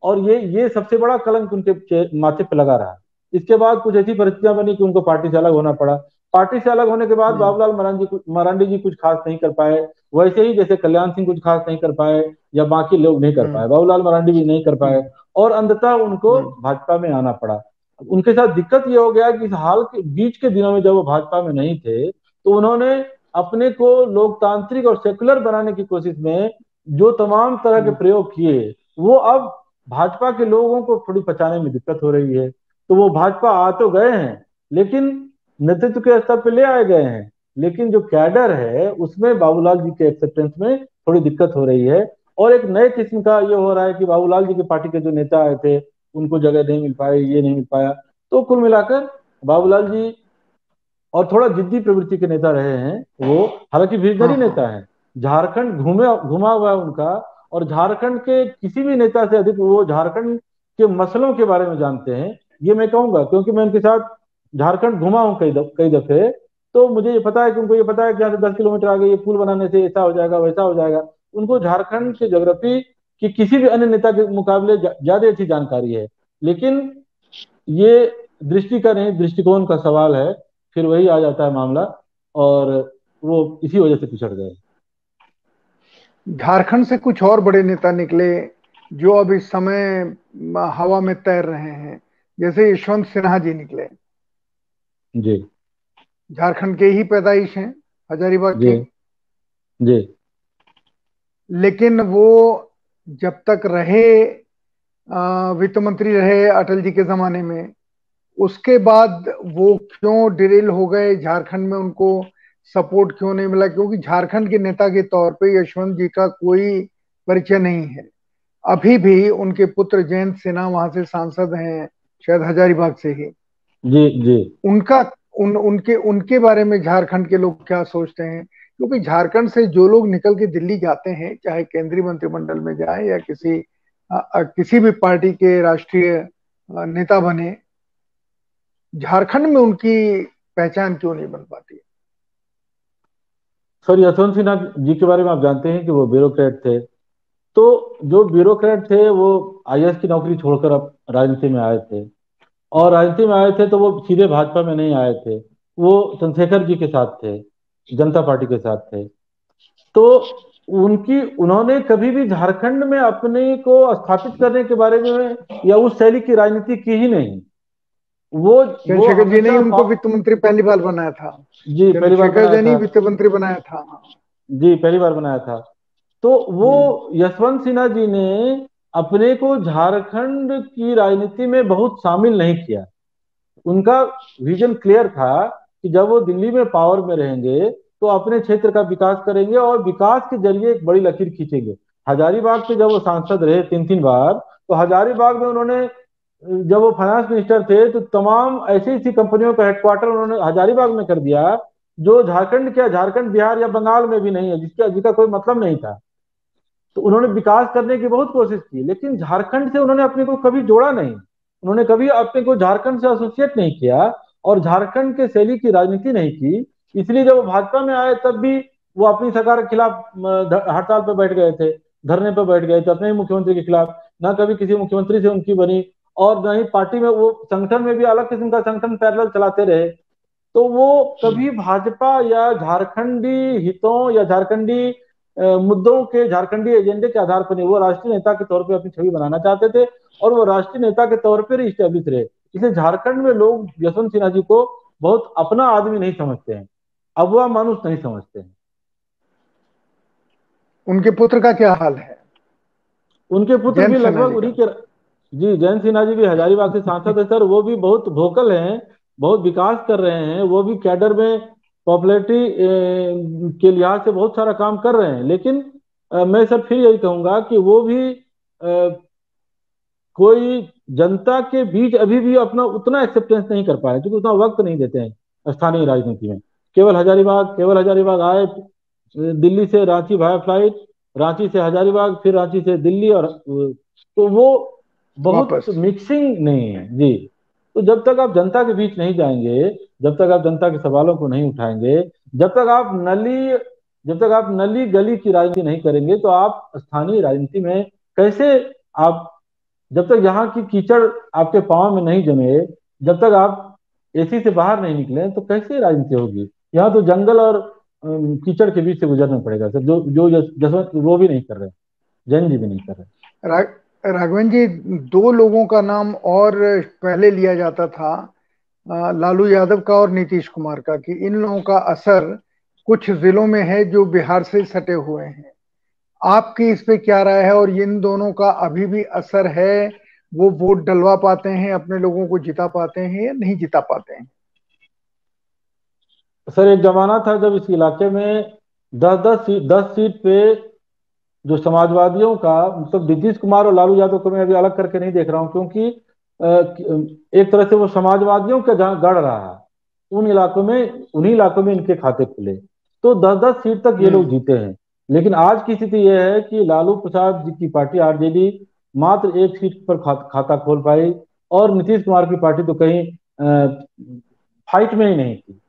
और ये ये सबसे बड़ा कलंक उनके माथे पे लगा रहा। इसके बाद कुछ ऐसी परिस्थितियाँ बनी कि उनको पार्टी से अलग होना पड़ा। पार्टी से अलग होने के बाद बाबूलाल मरांडी मरांडी जी कुछ खास नहीं कर पाए। वैसे ही जैसे कल्याण सिंह कुछ खास नहीं कर पाए या बाकी लोग नहीं कर पाए। बाबूलाल मरांडी भी नहीं कर पाए। और अंततः उनको भाजपा में आना पड़ा। उनके साथ दिक्कत ये हो गया कि इस हाल के बीच के दिनों में जब वो भाजपा में नहीं थे तो उन्होंने अपने को लोकतांत्रिक और सेकुलर बनाने की कोशिश में जो तमाम तरह के प्रयोग किए वो अब भाजपा के लोगों को थोड़ी पचाने में दिक्कत हो रही है। तो वो भाजपा आ तो गए हैं लेकिन नेतृत्व के स्तर पर ले आए गए हैं। लेकिन जो कैडर है उसमें बाबूलाल जी के एक्सेप्टेंस में थोड़ी दिक्कत हो रही है। और एक नए किस्म का ये हो रहा है कि बाबूलाल जी की पार्टी के जो नेता आए थे उनको जगह नहीं मिल पाई ये नहीं मिल पाया। तो कुल मिलाकर बाबूलाल जी और थोड़ा जिद्दी प्रवृत्ति के नेता रहे हैं वो हालाँकि विजनरी हाँ, नेता है। झारखंड घूमे घुमा हुआ है उनका और झारखंड के किसी भी नेता से अधिक वो झारखंड के मसलों के बारे में जानते हैं ये मैं कहूँगा क्योंकि मैं उनके साथ झारखंड घुमा हूँ कई दफ, कई दफे तो मुझे ये पता है कि उनको ये पता है कि यहाँ से दस किलोमीटर आगे ये पुल बनाने से ऐसा हो जाएगा वैसा हो जाएगा। उनको झारखंड के जोग्राफी की किसी भी अन्य नेता के मुकाबले ज़्यादा अच्छी जानकारी है। लेकिन ये दृष्टि का नहीं दृष्टिकोण का सवाल है फिर वही आ जाता है मामला और वो इसी वजह से पिछड़ गए। झारखंड से कुछ और बड़े नेता निकले जो अब इस समय हवा में तैर रहे हैं। जैसे यशवंत सिन्हा जी निकले। जी। झारखंड के ही पैदाइश हैं हजारीबाग के। जी। लेकिन वो जब तक रहे वित्त मंत्री रहे अटल जी के जमाने में उसके बाद वो क्यों डिरेल हो गए झारखंड में उनको? सपोर्ट क्यों नहीं मिला? क्योंकि झारखंड के नेता के तौर पे यशवंत जी का कोई परिचय नहीं है। अभी भी उनके पुत्र जयंत सिन्हा वहाँ से सांसद हैं शायद हजारीबाग से ही। जी जी। उनका उन उनके उनके बारे में झारखंड के लोग क्या सोचते हैं? क्योंकि झारखंड से जो लोग निकल के दिल्ली जाते हैं चाहे केंद्रीय मंत्रिमंडल में जाए या किसी आ, किसी भी पार्टी के राष्ट्रीय नेता बने झारखंड में उनकी पहचान क्यों नहीं बन पाती? सर यशवंत सिन्हा जी के बारे में आप जानते हैं कि वो ब्यूरोक्रेट थे तो जो ब्यूरोक्रेट थे, वो आई की नौकरी छोड़कर अब राजनीति में आए थे। और राजनीति में आए थे तो वो सीधे भाजपा में नहीं आए थे। वो चंद्रशेखर जी के साथ थे, जनता पार्टी के साथ थे। तो उनकी, उन्होंने कभी भी झारखंड में अपने को स्थापित करने के बारे में या उस शैली की राजनीति की ही नहीं। वो चंद्रशेखर जी ने उनको वित्त मंत्री पहली बार बनाया था। जी पहली बार जी ने वित्त मंत्री बनाया था। जी पहली बार बनाया था। तो वो यशवंत सिन्हा जी ने अपने को झारखंड की राजनीति में बहुत शामिल नहीं किया। उनका विजन क्लियर था कि जब वो दिल्ली में पावर में रहेंगे तो अपने क्षेत्र का विकास करेंगे और विकास के ज़रिए एक बड़ी लकीर खींचेंगे। हजारीबाग से जब वो सांसद रहे तीन तीन बार तो हजारीबाग में उन्होंने जब वो फाइनेंस मिनिस्टर थे तो तमाम ऐसी ऐसी कंपनियों का हेडक्वार्टर उन्होंने हजारीबाग में कर दिया, जो झारखंड क्या झारखंड, बिहार या बंगाल में भी नहीं है, जिसका जिसका कोई मतलब नहीं था। तो उन्होंने विकास करने की बहुत कोशिश की, लेकिन झारखंड से उन्होंने अपने को कभी जोड़ा नहीं। उन्होंने कभी अपने को झारखंड से एसोसिएट नहीं किया, और झारखंड के शैली की राजनीति नहीं की। इसलिए जब वो भाजपा में आए, तब भी वो अपनी सरकार के खिलाफ हड़ताल पर बैठ गए थे, धरने पर बैठ गए थे, अपने मुख्यमंत्री के खिलाफ। ना कभी किसी मुख्यमंत्री से उनकी बनी और न ही पार्टी में वो संगठन में भी अलग किस्म का संगठन पैरल चलाते रहे। तो वो कभी भाजपा या झारखंडी हितों या झारखंडी मुद्दों के झारखंडी एजेंडे के आधार पर नहीं वो राष्ट्रीय नेता के तौर पर अपनी छवि बनाना चाहते थे और वो राष्ट्रीय नेता के तौर पर स्टेब्लिश रहे। इसलिए झारखंड में लोग यशवंत सिन्हा जी को बहुत अपना आदमी नहीं समझते हैं अगवा मानुष नहीं समझते हैं। उनके पुत्र का क्या हाल है? उनके पुत्र भी लगभग उन्हीं के जी जयंत सिन्हा जी भी हजारीबाग से सांसद है सर वो भी बहुत भोकल हैं बहुत विकास कर रहे हैं वो भी कैडर में पॉपुलरिटी के लिहाज से बहुत सारा काम कर रहे हैं। लेकिन आ, मैं सर फिर यही कहूँगा कि वो भी आ, कोई जनता के बीच अभी भी अपना उतना एक्सेप्टेंस नहीं कर पाए क्योंकि उतना वक्त नहीं देते हैं स्थानीय राजनीति में। केवल हजारीबाग केवल हजारीबाग आए दिल्ली से रांची भाया फ़्लाइट रांची से हजारीबाग फिर रांची से दिल्ली और तो वो बहुत मिक्सिंग नहीं है जी। तो जब तक आप जनता के बीच नहीं जाएँगे जब तक आप जनता के सवालों को नहीं उठाएँगे जब तक आप नली जब तक आप नली गली की राजनीति नहीं करेंगे तो आप स्थानीय राजनीति में कैसे आप जब तक यहाँ की कीचड़ आपके पाँव में नहीं जमे जब तक आप एसी से बाहर नहीं निकले तो कैसे राजनीति होगी? यहाँ तो जंगल और कीचड़ के बीच से गुजरना पड़ेगा सर। जो जो जसवंत वो भी नहीं कर रहे जैन जी भी नहीं कर रहे राघवन जी, दो लोगों का नाम और पहले लिया जाता था लालू यादव का और नीतीश कुमार का, कि इन लोगों का असर कुछ जिलों में है जो बिहार से सटे हुए हैं। आपकी इस पे क्या राय है और इन दोनों का अभी भी असर है? वो वोट डलवा पाते हैं, अपने लोगों को जिता पाते हैं या नहीं जिता पाते हैं? सर एक जमाना था जब इस इलाके में दस दस सीट दस सीट पे जो समाजवादियों का मतलब नीतीश कुमार और लालू यादव को मैं अभी अलग करके नहीं देख रहा हूँ क्योंकि एक तरह से वो समाजवादियों का जहाँ गढ़ रहा उन इलाकों में उन्हीं इलाकों में इनके खाते खुले। तो दस दस सीट तक ये लोग हम्म। जीते हैं। लेकिन आज की स्थिति यह है कि लालू प्रसाद जी की पार्टी आरजेडी मात्र एक सीट पर खा, खाता खोल पाई और नीतीश कुमार की पार्टी तो कहीं फाइट में ही नहीं थी।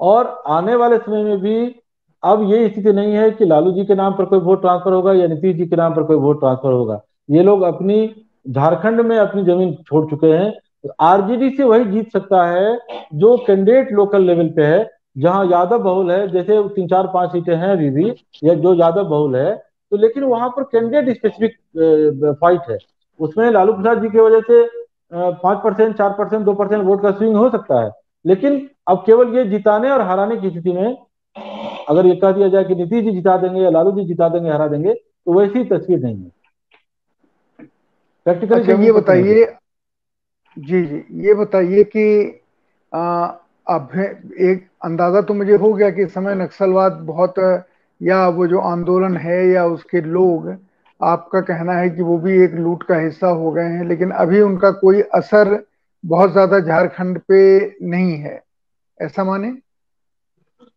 और आने वाले समय में भी अब ये स्थिति नहीं है कि लालू जी के नाम पर कोई वोट ट्रांसफ़र होगा या नीतीश जी के नाम पर कोई वोट ट्रांसफ़र होगा। ये लोग अपनी झारखंड में अपनी ज़मीन छोड़ चुके हैं। आरजेडी से वही जीत सकता है जो कैंडिडेट लोकल लेवल पे है, जहाँ यादव बहुल है, जैसे तीन चार पाँच सीटें हैं अभी भी, या जो यादव बहुल है तो लेकिन वहाँ पर कैंडिडेट स्पेसिफिक फाइट है। उसमें लालू प्रसाद जी की वजह से पाँच परसेंट, चार परसेंट, दो परसेंट वोट का स्विंग हो सकता है। लेकिन अब केवल ये जिताने और हराने की स्थिति में अगर ये कह दिया जाए कि नीतीश जी जिता देंगे या लालू जी जिता देंगे हरा देंगे तो वैसी तस्वीर नहीं है। प्रैक्टिकली अच्छा, ये बताइए जी जी ये बताइए कि अब एक अंदाज़ा तो मुझे हो गया कि इस समय नक्सलवाद बहुत या वो जो आंदोलन है या उसके लोग आपका कहना है कि वो भी एक लूट का हिस्सा हो गए हैं लेकिन अभी उनका कोई असर बहुत ज़्यादा झारखंड पे नहीं है। ऐसा माने?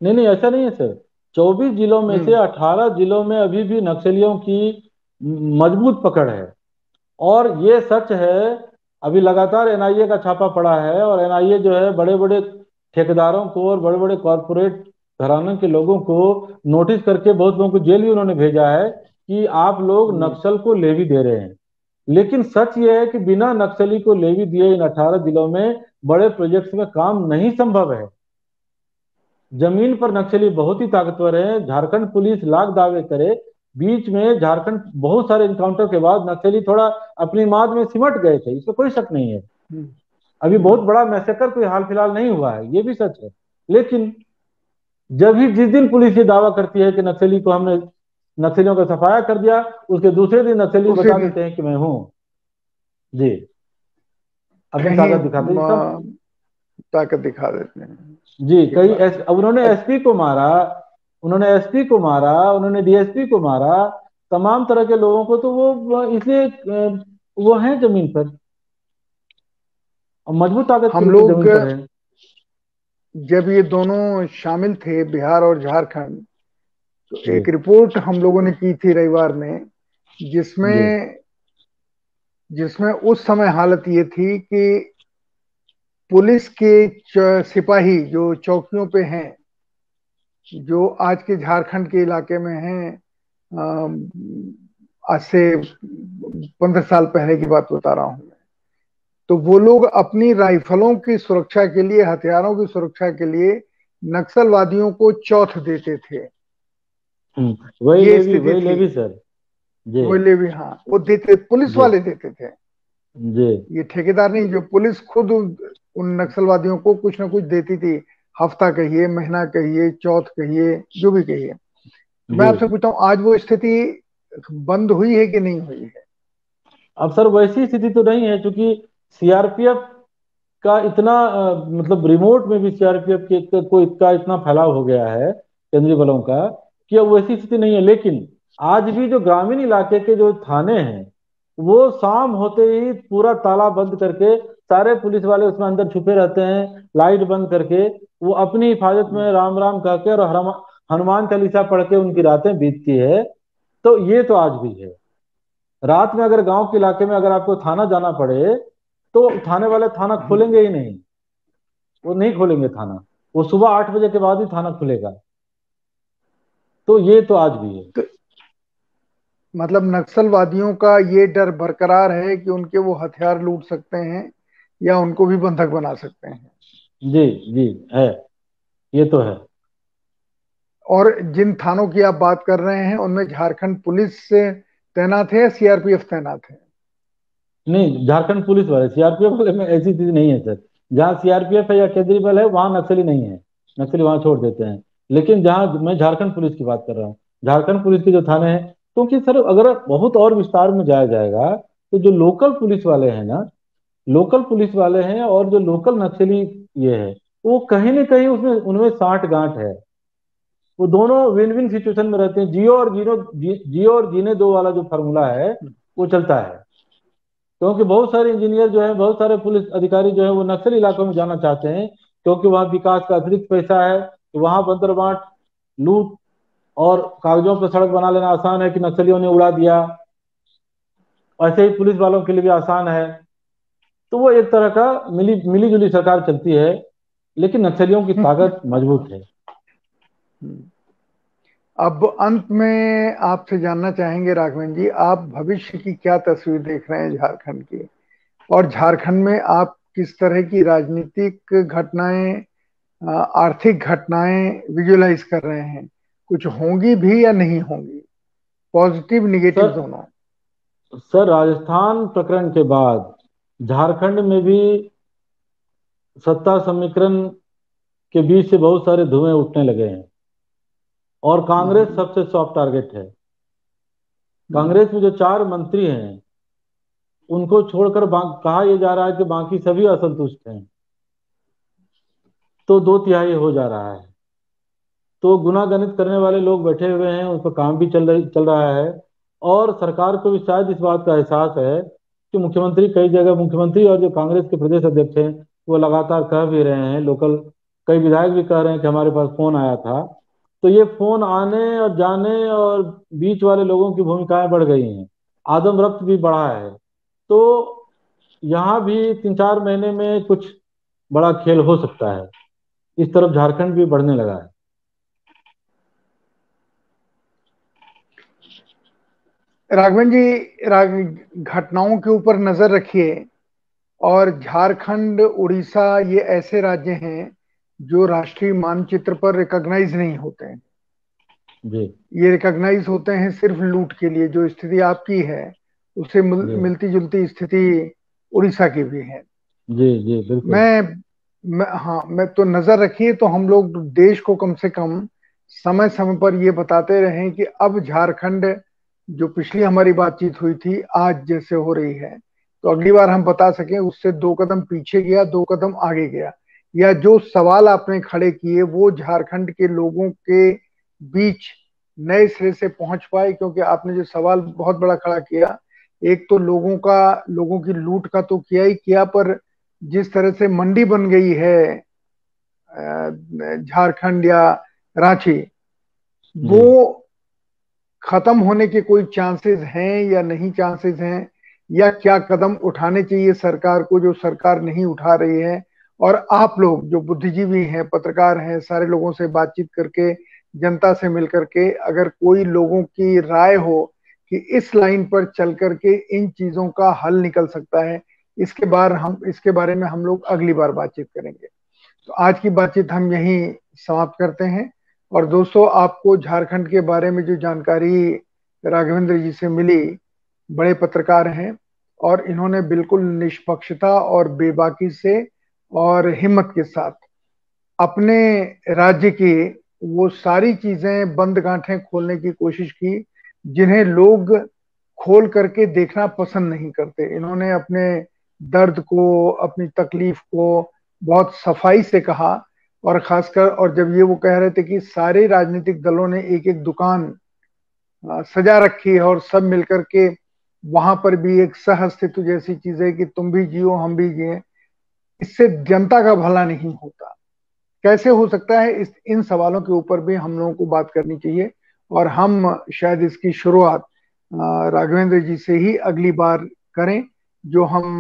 नहीं नहीं ऐसा नहीं है सर। चौबीस जिलों में से हम्म। अठारह जिलों में अभी भी नक्सलियों की मज़बूत पकड़ है और ये सच है अभी लगातार एनआईए का छापा पड़ा है और एनआईए जो है बड़े बड़े ठेकेदारों को और बड़े बड़े कॉरपोरेट घरानों के लोगों को नोटिस करके बहुत लोगों को जेल भी उन्होंने भेजा है कि आप लोग हम्म। नक्सल को लेवी दे रहे हैं लेकिन सच ये है कि बिना नक्सली को लेवी दिए इन अठारह जिलों में बड़े प्रोजेक्ट्स में काम नहीं संभव है ज़मीन पर नक्सली बहुत ही ताकतवर है। झारखंड पुलिस लाख दावे करे। बीच में झारखंड बहुत सारे इनकाउंटर के बाद नक्सली थोड़ा अपनी माद में सिमट गए थे। इसमें कोई शक नहीं है। हम्म। अभी बहुत बड़ा मैसेकर कोई हाल फ़िलहाल नहीं हुआ है ये भी सच है। लेकिन जब ही जिस दिन पुलिस ये दावा करती है कि नक्सली को हमने नक्सलियों का सफाया कर दिया उसके दूसरे दिन नक्सली बता देते हैं कि मैं हूँ। जी। अपनी ताकत दिखाते ताकत दिखा देते हैं। जी कई एस, उन्होंने एसपी को मारा उन्होंने एसपी को मारा उन्होंने डीएसपी को मारा तमाम तरह के लोगों को तो वो इसलिए वो हैं ज़मीन पर। मज़बूत ताकत हम लोग जब ये दोनों शामिल थे बिहार और झारखंड तो एक रिपोर्ट हम लोगों ने की थी रविवार में जिसमें जिसमें उस समय हालत ये थी कि पुलिस के सिपाही जो चौकियों पे हैं जो आज के झारखंड के इलाके में हैं आज से पंद्रह साल पहले की बात बता रहा हूँ। तो वो लोग अपनी राइफलों की सुरक्षा के लिए हथियारों की सुरक्षा के लिए नक्सलवादियों को चौथ देते थे। हम्म, वही ये लेवी, वही लेवी सर। वही लेवी हाँ वो देते पुलिस वाले देते थे। जी। ये ठेकेदार नहीं जो पुलिस खुद उन नक्सलवादियों को कुछ ना कुछ देती थी। हफ़्ता कहिए महीना कहिए चौथ कहिए जो भी कहिए। मैं आपसे पूछता हूँ आज वो स्थिति बंद हुई है कि नहीं हुई है? अब सर वैसी स्थिति तो नहीं है क्योंकि सीआरपीएफ का इतना मतलब रिमोट में भी सीआरपीएफ के को इसका इतना फैलाव हो गया है केंद्रीय बलों का कि अब वैसी स्थिति नहीं है। लेकिन आज भी जो ग्रामीण इलाके के जो थाने हैं वो शाम होते ही पूरा ताला बंद करके सारे पुलिस वाले उसमें अंदर छुपे रहते हैं लाइट बंद करके वो अपनी हिफाजत में राम राम कह के और हनुमान चालीसा पढ़ के उनकी रातें बीतती है। तो ये तो आज भी है। रात में अगर गाँव के इलाके में अगर आपको थाना जाना पड़े तो थाने वाले थाना खोलेंगे ही नहीं। वो नहीं खोलेंगे थाना। वो सुबह आठ बजे के बाद ही थाना खुलेगा। तो ये तो आज भी है। तो मतलब नक्सलवादियों का ये डर बरकरार है कि उनके वो हथियार लूट सकते हैं या उनको भी बंधक बना सकते हैं। जी जी है। ये तो है। और जिन थानों की आप बात कर रहे हैं उनमें झारखंड पुलिस से तैनात है या सीआरपीएफ तैनात है? नहीं झारखंड पुलिस वाले सीआरपीएफ वाले में ऐसी चीज़ नहीं है सर। जहाँ सीआरपीएफ है या केंद्रीय बल है वहाँ नक्सली नहीं है। नक्सली वहाँ छोड़ देते हैं। लेकिन जहाँ मैं झारखंड पुलिस की बात कर रहा हूँ झारखंड पुलिस के जो थाने हैं क्योंकि सर, अगर बहुत और विस्तार में जाया जाएगा तो जो लोकल पुलिस वाले हैं ना लोकल पुलिस वाले हैं और जो लोकल नक्सली ये है, वो कहीं ना कहीं उसमें, उनमें साठ गांठ है। वो दोनों विन विन सिचुएशन में रहते हैं। जियो और ज़ीरो जियो और जीने दो वाला जो फॉर्मूला है, वो चलता है। क्योंकि बहुत सारे इंजीनियर जो है, बहुत सारे पुलिस अधिकारी जो है, वो नक्सल इलाकों में जाना चाहते हैं, क्योंकि वहाँ विकास का अतिरिक्त पैसा है तो वहाँ बंदर बांट लूट और कागजों पर सड़क बना लेना आसान है कि नक्सलियों ने उड़ा दिया। ऐसे ही पुलिस वालों के लिए भी आसान है। तो वो एक तरह का मिली मिली जुली सरकार चलती है लेकिन नक्सलियों की ताकत मज़बूत है। अब अंत में आपसे जानना चाहेंगे राघवन जी आप भविष्य की क्या तस्वीर देख रहे हैं झारखंड की? और झारखंड में आप किस तरह की राजनीतिक घटनाएँ आर्थिक घटनाएँ विजुलाइज कर रहे हैं? कुछ होंगी भी या नहीं होंगी? पॉजिटिव निगेटिव दोनों। सर राजस्थान प्रकरण के बाद झारखंड में भी सत्ता समीकरण के बीच से बहुत सारे धुएँ उठने लगे हैं। और कांग्रेस हम्म। सबसे सॉफ्ट टारगेट है। हम्म। कांग्रेस में जो चार मंत्री हैं उनको छोड़कर कहा यह जा रहा है कि बाकी सभी असंतुष्ट हैं। तो दो तिहाई हो जा रहा है। तो गुना गणित करने वाले लोग बैठे हुए हैं, उस पर काम भी चल रही, चल रहा है। और सरकार को भी शायद इस बात का एहसास है कि मुख्यमंत्री कई जगह, मुख्यमंत्री और जो कांग्रेस के प्रदेश अध्यक्ष हैं, वो लगातार कह भी रहे हैं, लोकल, कई विधायक भी कह रहे हैं कि हमारे पास फ़ोन आया था। तो ये फ़ोन आने और जाने और बीच वाले लोगों की भूमिकाएँ बढ़ गई हैं। आदम रक्त भी बढ़ा है। तो यहाँ भी तीन चार महीने में कुछ बड़ा खेल हो सकता है। इस तरफ़ झारखंड भी बढ़ने लगा है। राघवन जी घटनाओं के ऊपर नज़र रखिए। और झारखंड उड़ीसा ये ऐसे राज्य हैं जो राष्ट्रीय मानचित्र पर रिकॉग्नाइज नहीं होते हैं। जी। ये रिकॉग्नाइज होते हैं सिर्फ़ लूट के लिए। जो स्थिति आपकी है उससे मिल, मिलती जुलती स्थिति उड़ीसा की भी है। जी जी बिल्कुल। मैं, मैं हाँ मैं तो नज़र रखिए तो हम लोग देश को कम से कम समय समय पर ये बताते रहे कि अब झारखंड जो पिछली हमारी बातचीत हुई थी, आज जैसे हो रही है तो अगली बार हम बता सकें, उससे दो कदम पीछे गया, दो कदम आगे गया। या जो सवाल आपने खड़े किए, वो झारखंड के लोगों के बीच नए सिरे से पहुँच पाए, क्योंकि आपने जो सवाल बहुत बड़ा खड़ा किया, एक तो लोगों का, लोगों की लूट का तो किया ही किया, पर जिस तरह से मंडी बन गई है झारखंड या रांची, वो खत्म होने के कोई चांसेस हैं या नहीं चांसेस हैं? या क्या कदम उठाने चाहिए सरकार को जो सरकार नहीं उठा रही है? और आप लोग जो बुद्धिजीवी हैं, पत्रकार हैं, सारे लोगों से बातचीत करके, जनता से मिलकर के, अगर कोई लोगों की राय हो कि इस लाइन पर चल करके इन चीज़ों का हल निकल सकता है, इसके बार हम, इसके बारे में हम लोग अगली बार बातचीत करेंगे। तो आज की बातचीत हम यहीं समाप्त करते हैं। और दोस्तों, आपको झारखंड के बारे में जो जानकारी राघवेंद्र जी से मिली, बड़े पत्रकार हैं और इन्होंने बिल्कुल निष्पक्षता और बेबाकी से और हिम्मत के साथ अपने राज्य की वो सारी चीज़ें, बंद गांठें खोलने की कोशिश की, जिन्हें लोग खोल करके देखना पसंद नहीं करते। इन्होंने अपने दर्द को, अपनी तकलीफ़ को बहुत सफ़ाई से कहा और खासकर, और जब ये वो कह रहे थे कि सारे राजनीतिक दलों ने एक एक दुकान सजा रखी है और सब मिलकर के वहाँ पर भी एक सह अस्तित्व जैसी चीज़ है कि तुम भी जियो, हम भी जिए, इससे जनता का भला नहीं होता। कैसे हो सकता है इस, इन सवालों के ऊपर भी हम लोगों को बात करनी चाहिए और हम शायद इसकी शुरुआत राघवेंद्र जी से ही अगली बार करें, जो हम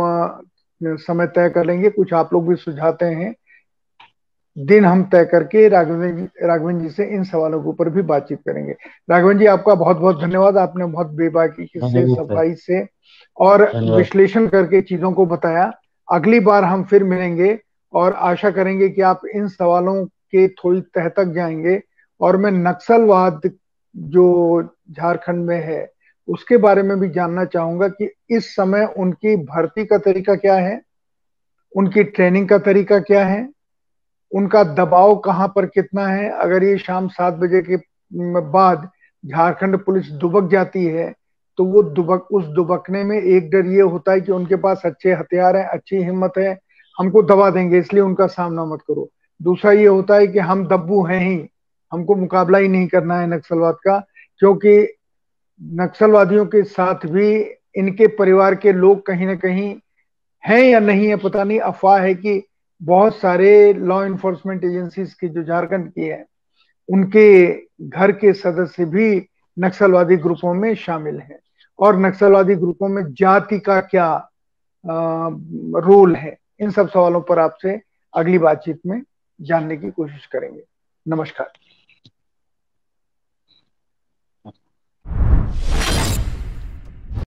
समय तय कर लेंगे। कुछ आप लोग भी सुझाते हैं दिन हम तय करके राघवन जी राघवन जी से इन सवालों के ऊपर भी बातचीत करेंगे। राघवन जी आपका बहुत बहुत धन्यवाद। आपने बहुत बेबाकी से सफ़ाई से और विश्लेषण करके चीज़ों को बताया। अगली बार हम फिर मिलेंगे और आशा करेंगे कि आप इन सवालों के थोड़ी तह तक जाएँगे और मैं नक्सलवाद जो झारखंड में है उसके बारे में भी जानना चाहूँगा कि इस समय उनकी भर्ती का तरीका क्या है उनकी ट्रेनिंग का तरीका क्या है उनका दबाव कहाँ पर कितना है? अगर ये शाम सात बजे के बाद झारखंड पुलिस दुबक जाती है तो वो दुबक, उस दुबकने में एक डर ये होता है कि उनके पास अच्छे हथियार हैं, अच्छी हिम्मत है, हमको दबा देंगे, इसलिए उनका सामना मत करो। दूसरा ये होता है कि हम दब्बू हैं ही, हमको मुकाबला ही नहीं करना है नक्सलवाद का, क्योंकि नक्सलवादियों के साथ भी इनके परिवार के लोग कहीं ना कहीं हैं या नहीं है, पता नहीं, अफवाह है कि बहुत सारे लॉ इन्फोर्समेंट एजेंसीज की जो झारखंड की है उनके घर के सदस्य भी नक्सलवादी ग्रुपों में शामिल हैं। और नक्सलवादी ग्रुपों में जाति का क्या आ, रोल है इन सब सवालों पर आपसे अगली बातचीत में जानने की कोशिश करेंगे। नमस्कार।